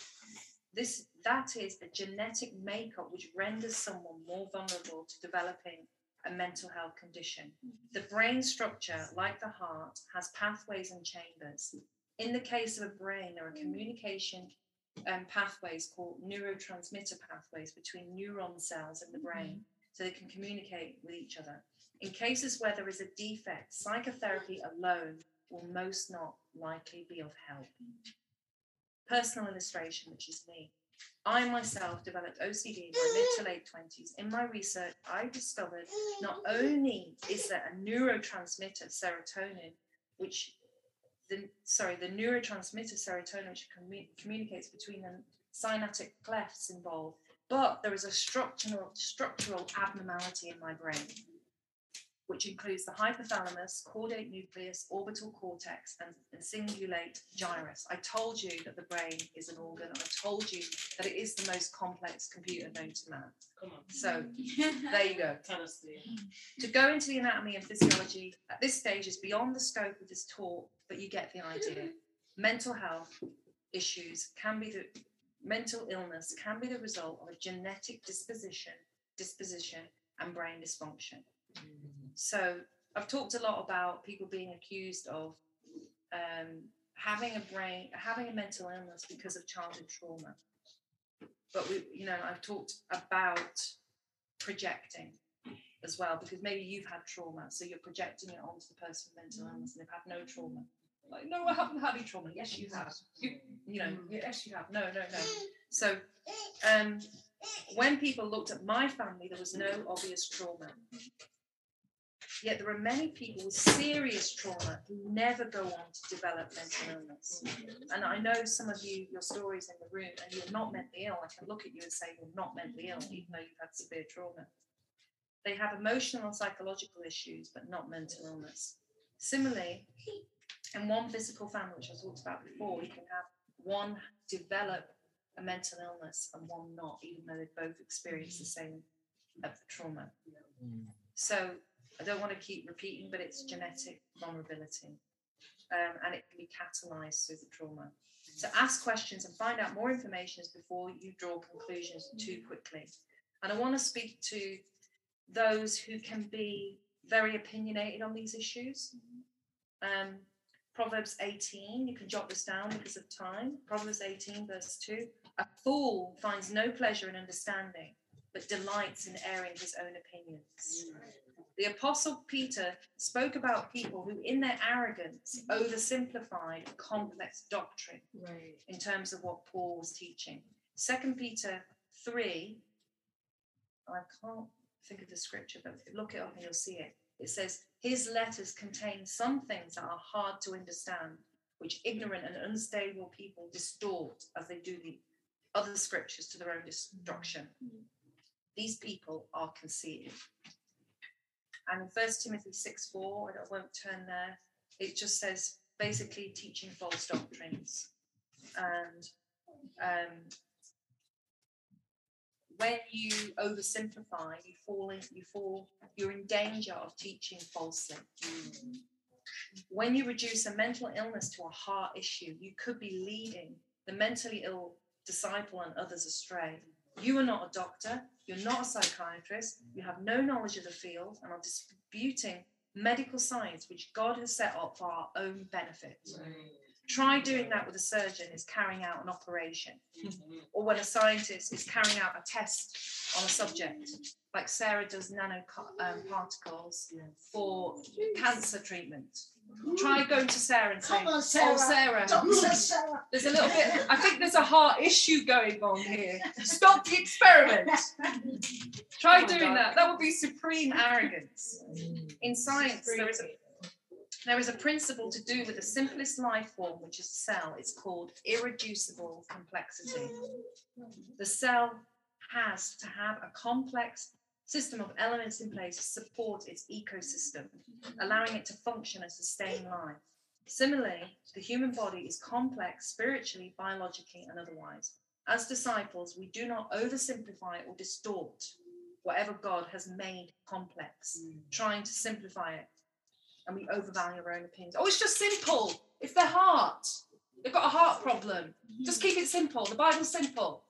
This that is a genetic makeup which renders someone more vulnerable to developing a mental health condition. The brain structure, like the heart, has pathways and chambers. In the case of a brain, there are communication um, pathways called neurotransmitter pathways between neuron cells in the brain, so they can communicate with each other. In cases where there is a defect, psychotherapy alone will most not likely be of help. Personal illustration, which is me. I myself developed OCD in my mid to late 20s. In my research, I discovered not only is there a neurotransmitter, serotonin, which the sorry, the neurotransmitter serotonin, which commu- communicates between the synaptic clefts involved, but there is a structural structural abnormality in my brain which includes the hypothalamus, caudate nucleus, orbital cortex, and, and cingulate gyrus. I told you that the brain is an organ. And I told you that it is the most complex computer known to man. Come on, So there you go. tell us the. To go into the anatomy and physiology at this stage is beyond the scope of this talk, but you get the idea. Mental health issues can be the mental illness can be the result of a genetic disposition, disposition and brain dysfunction. Mm. So I've talked a lot about people being accused of um, having a brain, having a mental illness because of childhood trauma. But we, you know, I've talked about projecting as well because maybe you've had trauma, so you're projecting it onto the person with mental illness and they've had no trauma. Like, no, I haven't had any trauma. Yes, you have. You, you know, yes, you have. No, no, no. So, um, when people looked at my family, there was no obvious trauma. Yet there are many people with serious trauma who never go on to develop mental illness. And I know some of you, your stories in the room, and you're not mentally ill. I can look at you and say you're not mentally ill, even though you've had severe trauma. They have emotional and psychological issues, but not mental illness. Similarly, in one physical family, which I talked about before, you can have one develop a mental illness and one not, even though they both experience the same trauma. Mm. So I don't want to keep repeating, but it's genetic vulnerability. um, and it can be catalyzed through the trauma. So ask questions and find out more information before you draw conclusions too quickly. And I want to speak to those who can be very opinionated on these issues. Um, Proverbs 18, you can jot this down because of time. Proverbs 18, verse 2 A fool finds no pleasure in understanding, but delights in airing his own opinions. The Apostle Peter spoke about people who, in their arrogance, oversimplified complex doctrine Right. in terms of what Paul was teaching. Second Peter 3, I can't think of the scripture, but look it up and you'll see it. It says, His letters contain some things that are hard to understand, which ignorant and unstable people distort as they do the other scriptures to their own destruction. Mm-hmm. These people are conceited. And 1 Timothy 6 4, I won't turn there, it just says basically teaching false doctrines. And um, when you oversimplify, you fall in, you fall, you're in danger of teaching falsely. When you reduce a mental illness to a heart issue, you could be leading the mentally ill disciple and others astray. You are not a doctor, you're not a psychiatrist, you have no knowledge of the field and are disputing medical science which God has set up for our own benefit. Try doing that with a surgeon is carrying out an operation, mm-hmm. or when a scientist is carrying out a test on a subject, like Sarah does nanoparticles um, for cancer treatment. Try mm. going to Sarah and saying, on, "Oh, Sarah. Sarah. Sarah. there's a little bit. I think there's a heart issue going on here. Stop the experiment." Try Oh, doing God. that. That would be supreme arrogance. In science, there is a there is a principle to do with the simplest life form, which is a cell. It's called irreducible complexity. The cell has to have a complex system of elements in place to support its ecosystem, allowing it to function and sustain life. Similarly, the human body is complex spiritually, biologically, and otherwise. As disciples, we do not oversimplify or distort whatever God has made complex, trying to simplify it and we overvalue our own opinions. Oh, it's just simple. It's their heart. They've got a heart problem. Just keep it simple. The Bible's simple.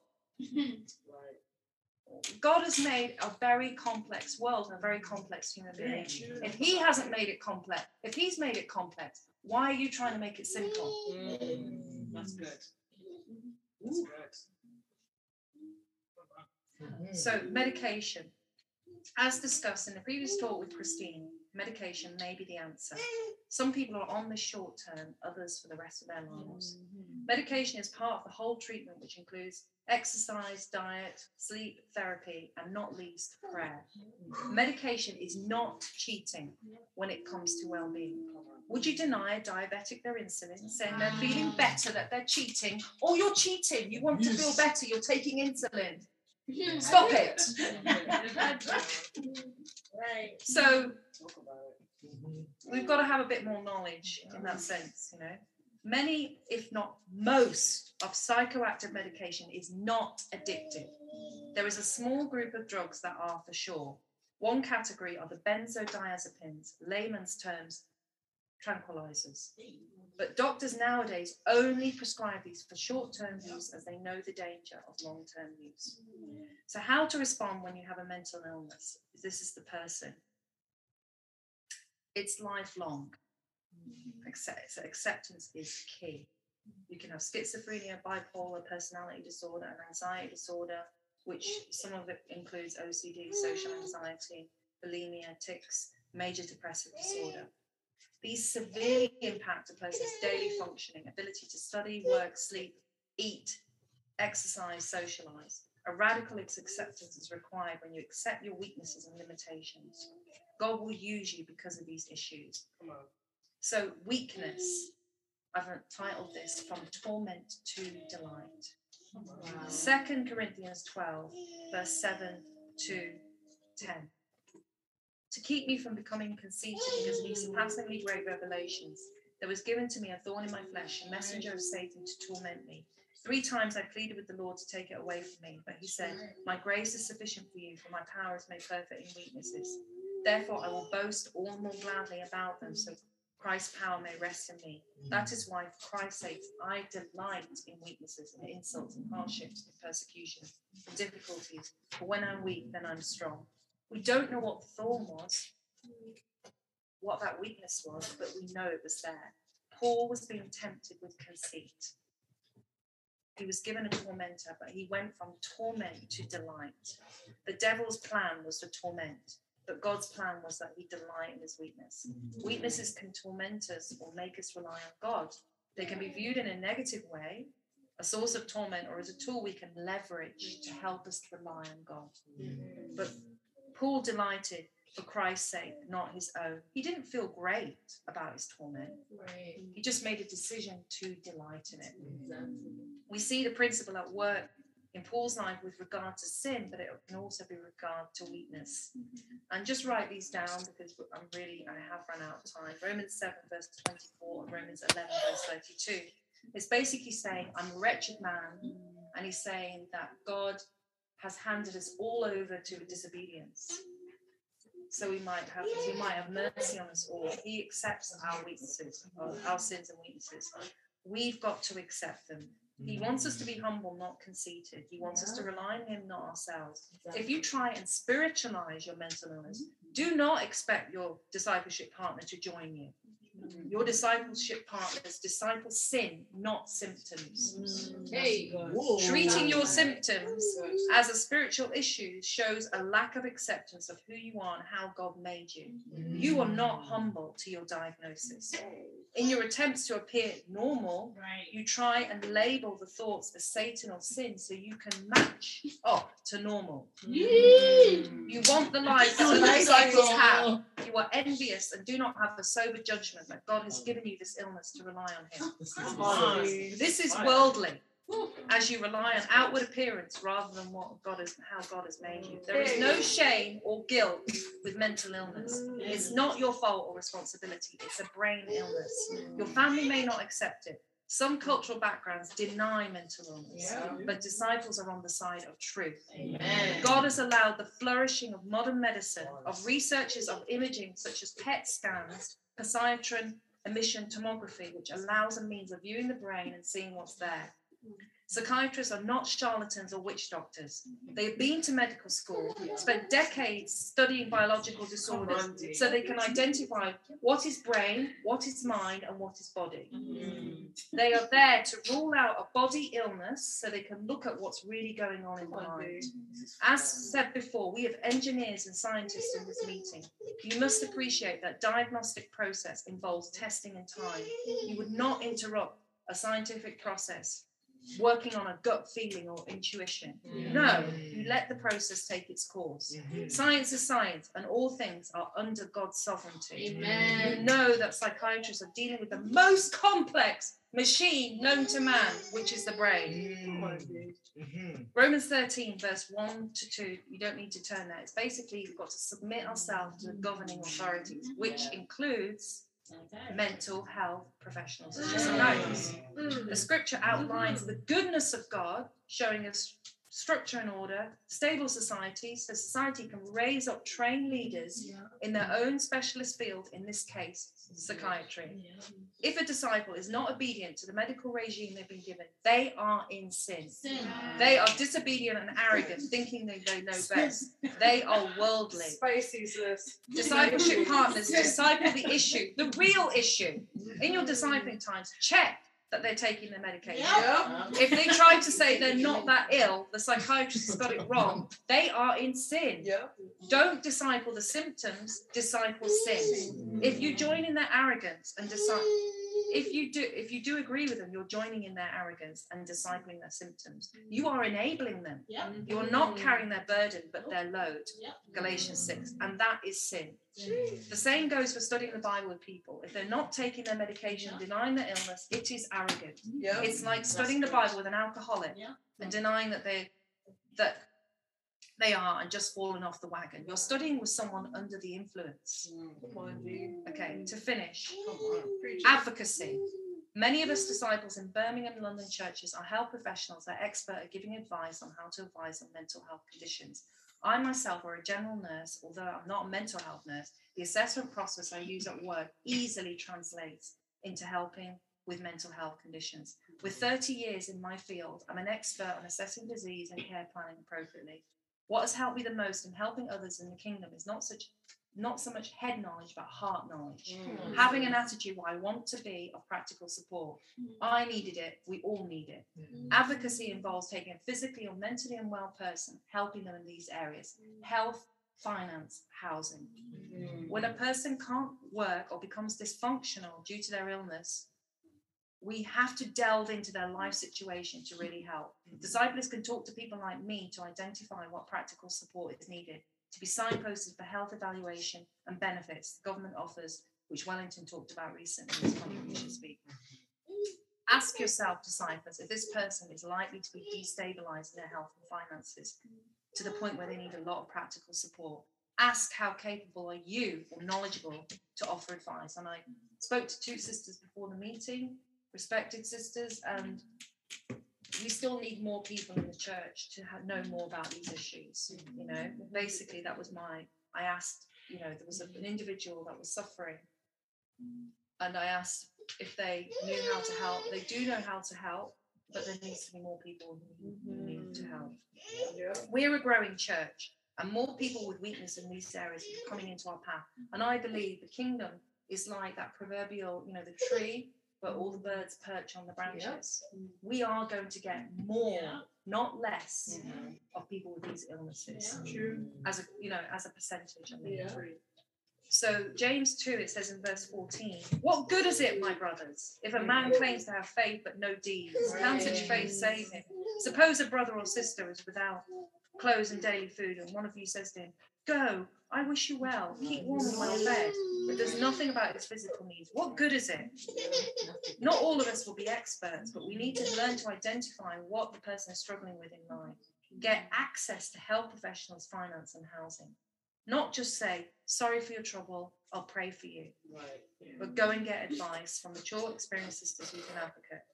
God has made a very complex world and a very complex human being. If He hasn't made it complex, if He's made it complex, why are you trying to make it simple? Mm, that's good. That's good. So, medication. As discussed in the previous talk with Christine, medication may be the answer. Eh. Some people are on this short term, others for the rest of their lives. Mm-hmm. Medication is part of the whole treatment, which includes exercise, diet, sleep, therapy, and not least prayer. Mm-hmm. Medication is not cheating when it comes to well being. Would you deny a diabetic their insulin, saying they're feeling ah. better, that they're cheating? Or you're cheating. You want to feel better, you're taking insulin. Stop it. Right. So Talk about it. Mm-hmm. we've got to have a bit more knowledge in that sense, you know. Many, if not most, of psychoactive medication is not addictive. There is a small group of drugs that are for sure. One category are the benzodiazepines, layman's terms, tranquilizers. But doctors nowadays only prescribe these for short term use as they know the danger of long term use. So, how to respond when you have a mental illness? This is the person. It's lifelong. Acceptance is key. You can have schizophrenia, bipolar personality disorder, and anxiety disorder, which some of it includes OCD, social anxiety, bulimia, tics, major depressive disorder. These severely impact a person's daily functioning, ability to study, work, sleep, eat, exercise, socialize. A radical acceptance is required when you accept your weaknesses and limitations. God will use you because of these issues. So, weakness, I've titled this From Torment to Delight. Second Corinthians 12, verse 7 to 10. To keep me from becoming conceited because of these surpassingly great revelations, there was given to me a thorn in my flesh, a messenger of Satan to torment me. Three times I pleaded with the Lord to take it away from me, but he said, My grace is sufficient for you, for my power is made perfect in weaknesses. Therefore, I will boast all the more gladly about them, so Christ's power may rest in me. That is why, for Christ's sake, I delight in weaknesses and insults and hardships and persecution and difficulties. For when I'm weak, then I'm strong. We don't know what the thorn was, what that weakness was, but we know it was there. Paul was being tempted with conceit. He was given a tormentor, but he went from torment to delight. The devil's plan was to torment, but God's plan was that he delight in his weakness. Weaknesses can torment us or make us rely on God. They can be viewed in a negative way, a source of torment, or as a tool we can leverage to help us rely on God. But Paul delighted for Christ's sake, not his own. He didn't feel great about his torment. Right. He just made a decision to delight in it. We see the principle at work in Paul's life with regard to sin, but it can also be regard to weakness. And just write these down because I'm really, I have run out of time. Romans 7, verse 24, and Romans 11, verse 32. It's basically saying, I'm a wretched man. And he's saying that God has handed us all over to disobedience. So we might have he might have mercy on us all. He accepts our weaknesses, our- our sins and weaknesses. We've got to accept them. He mm. wants us to be humble, not conceited. He wants us to rely on him, not ourselves. If you try and spiritualize your mental illness, do not expect your discipleship partner to join you. Your discipleship partners disciple sin, not symptoms. Mm. Hey. Treating your symptoms as a spiritual issue shows a lack of acceptance of who you are and how God made you. Mm. You are not humble to your diagnosis. In your attempts to appear normal, Right. you try and label the thoughts as Satan or sin so you can match up to normal. You want the life that the disciples have. You are envious and do not have the sober judgment that God has given you this illness to rely on Him. This is worldly, as you rely on outward appearance rather than what God is, how God has made you. There is no shame or guilt with mental illness. It's not your fault or responsibility. It's a brain illness. Your family may not accept it. Some cultural backgrounds deny mental illness, but disciples are on the side of truth. God has allowed the flourishing of modern medicine, of researches of imaging such as PET scans, positron emission tomography, which allows a means of viewing the brain and seeing what's there. Mm. Psychiatrists are not charlatans or witch doctors. Mm-hmm. They've been to medical school, spent decades studying biological disorders so they can identify what is brain, what is mind, and what is body. Mm. They are there to rule out a body illness so they can look at what's really going on in the mind. As said before, we have engineers and scientists in this meeting. You must appreciate that diagnostic process involves testing and time. You would not interrupt a scientific process working on a gut feeling or intuition. No, you let the process take its course. Science is science, and all things are under God's sovereignty. You know that psychiatrists are dealing with the most complex machine known to man, which is the brain. Mm-hmm. Mm-hmm. Romans 13, verse 1 to 2, you don't need to turn there. It's basically we've got to submit ourselves to the governing authorities, which includes mental health professionals such as psychiatrists. The scripture outlines the goodness of God, showing us structure and order, stable society, so society can raise up trained leaders in their mm. own specialist field, in this case, psychiatry. If a disciple is not obedient to the medical regime they've been given, they are in sin. They are disobedient and arrogant, thinking they, they know best. They are worldly. Spicy sis. Discipleship partners disciple the issue, the real issue. In your discipling times, check that they're taking their medication. If they try to say they're not that ill, the psychiatrist has got it wrong. They are in sin. Yeah. Don't disciple the symptoms, disciple sin. If you join in their arrogance and decide, if you do, if you do agree with them, you're joining in their arrogance and discipling their symptoms. You are enabling them. You're not carrying their burden, but their load. Galatians 6. And that is sin. The same goes for studying the Bible with people. If they're not taking their medication, denying their illness, it is arrogant. Yeah. It's like studying the Bible with an alcoholic and denying that they that they are and just falling off the wagon. You're studying with someone under the influence. Okay, to finish, advocacy. Many of us disciples in Birmingham and London churches are health professionals that are expert at giving advice on how to advise on mental health conditions. I myself, are a general nurse, although I'm not a mental health nurse, The assessment process I use at work easily translates into helping with mental health conditions. With 30 years in my field, I'm an expert on assessing disease and care planning appropriately. What has helped me the most in helping others in the kingdom is not such not so much head knowledge but heart knowledge. Hmm. Having an attitude where I want to be of practical support. Hmm. I needed it, we all need it. Hmm. Advocacy involves taking a physically or mentally unwell person, helping them in these areas health, finance, housing. When a person can't work or becomes dysfunctional due to their illness, we have to delve into their life situation to really help. Mm-hmm. Disciples can talk to people like me to identify what practical support is needed, to be signposted for health evaluation and benefits the government offers, which Wellington talked about recently in his contribution speak. Ask yourself, disciples, if this person is likely to be destabilized in their health and finances to the point where they need a lot of practical support. Ask how capable are you or knowledgeable to offer advice. And I spoke to two sisters before the meeting, respected sisters, and we still need more people in the church to ha- know more about these issues. You know, basically, that was my. I asked, you know, there was a, an individual that was suffering, and I asked if they knew how to help. They do know how to help, but there needs to be more people who who need to help. We're a growing church, and more people with weakness in these areas are coming into our path. And I believe the kingdom is like that proverbial, you know, the tree, but all the birds perch on the branches. We are going to get more, not less, of people with these illnesses True. as a you know as a percentage. I think. Yeah. So James 2, it says in verse 14, What good is it, my brothers, if a man claims to have faith but no deeds? Can such faith save him? Suppose a brother or sister is without clothes and daily food, and one of you says to him, Go, I wish you well, keep warm and well fed, but there's nothing about his physical needs. What good is it? Not all of us will be experts, but we need to learn to identify what the person is struggling with in life. Get access to health professionals, finance, and housing. Not just say, sorry for your trouble, I'll pray for you, Right. but go and get advice from mature, experienced sisters who can advocate.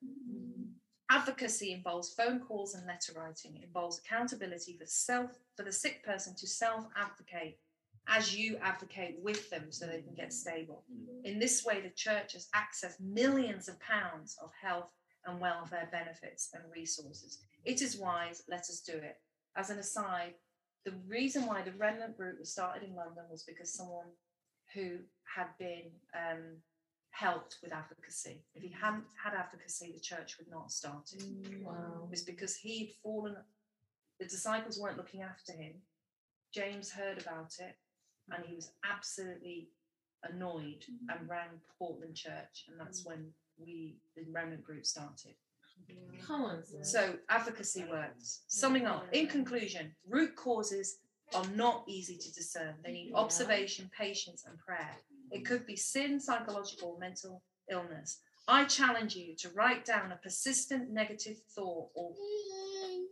Advocacy involves phone calls and letter writing. It involves accountability for self for the sick person to self-advocate as you advocate with them so they can get stable. In this way, the church has accessed millions of pounds of health and welfare benefits and resources. It is wise, let us do it. As an aside, the reason why the remnant group was started in London was because someone who had been um, helped with advocacy. If he hadn't had advocacy, the church would not have started. Mm, wow. It was because he'd fallen, the disciples weren't looking after him. James heard about it and he was absolutely annoyed mm. and rang Portland Church, and that's mm. when we, the remnant group, started. Come on, sis. So advocacy works. Summing up, in conclusion, root causes are not easy to discern. They need observation, patience, and prayer. It could be sin, psychological, mental illness. I challenge you to write down a persistent negative thought or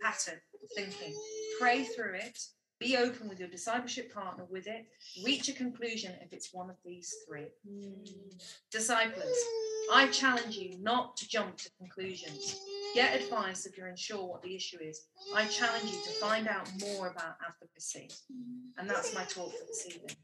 pattern of thinking. Pray through it. Be open with your discipleship partner with it. Reach a conclusion if it's one of these three. Disciples, I challenge you not to jump to conclusions. Get advice if you're unsure what the issue is. I challenge you to find out more about advocacy. And that's my talk for this evening.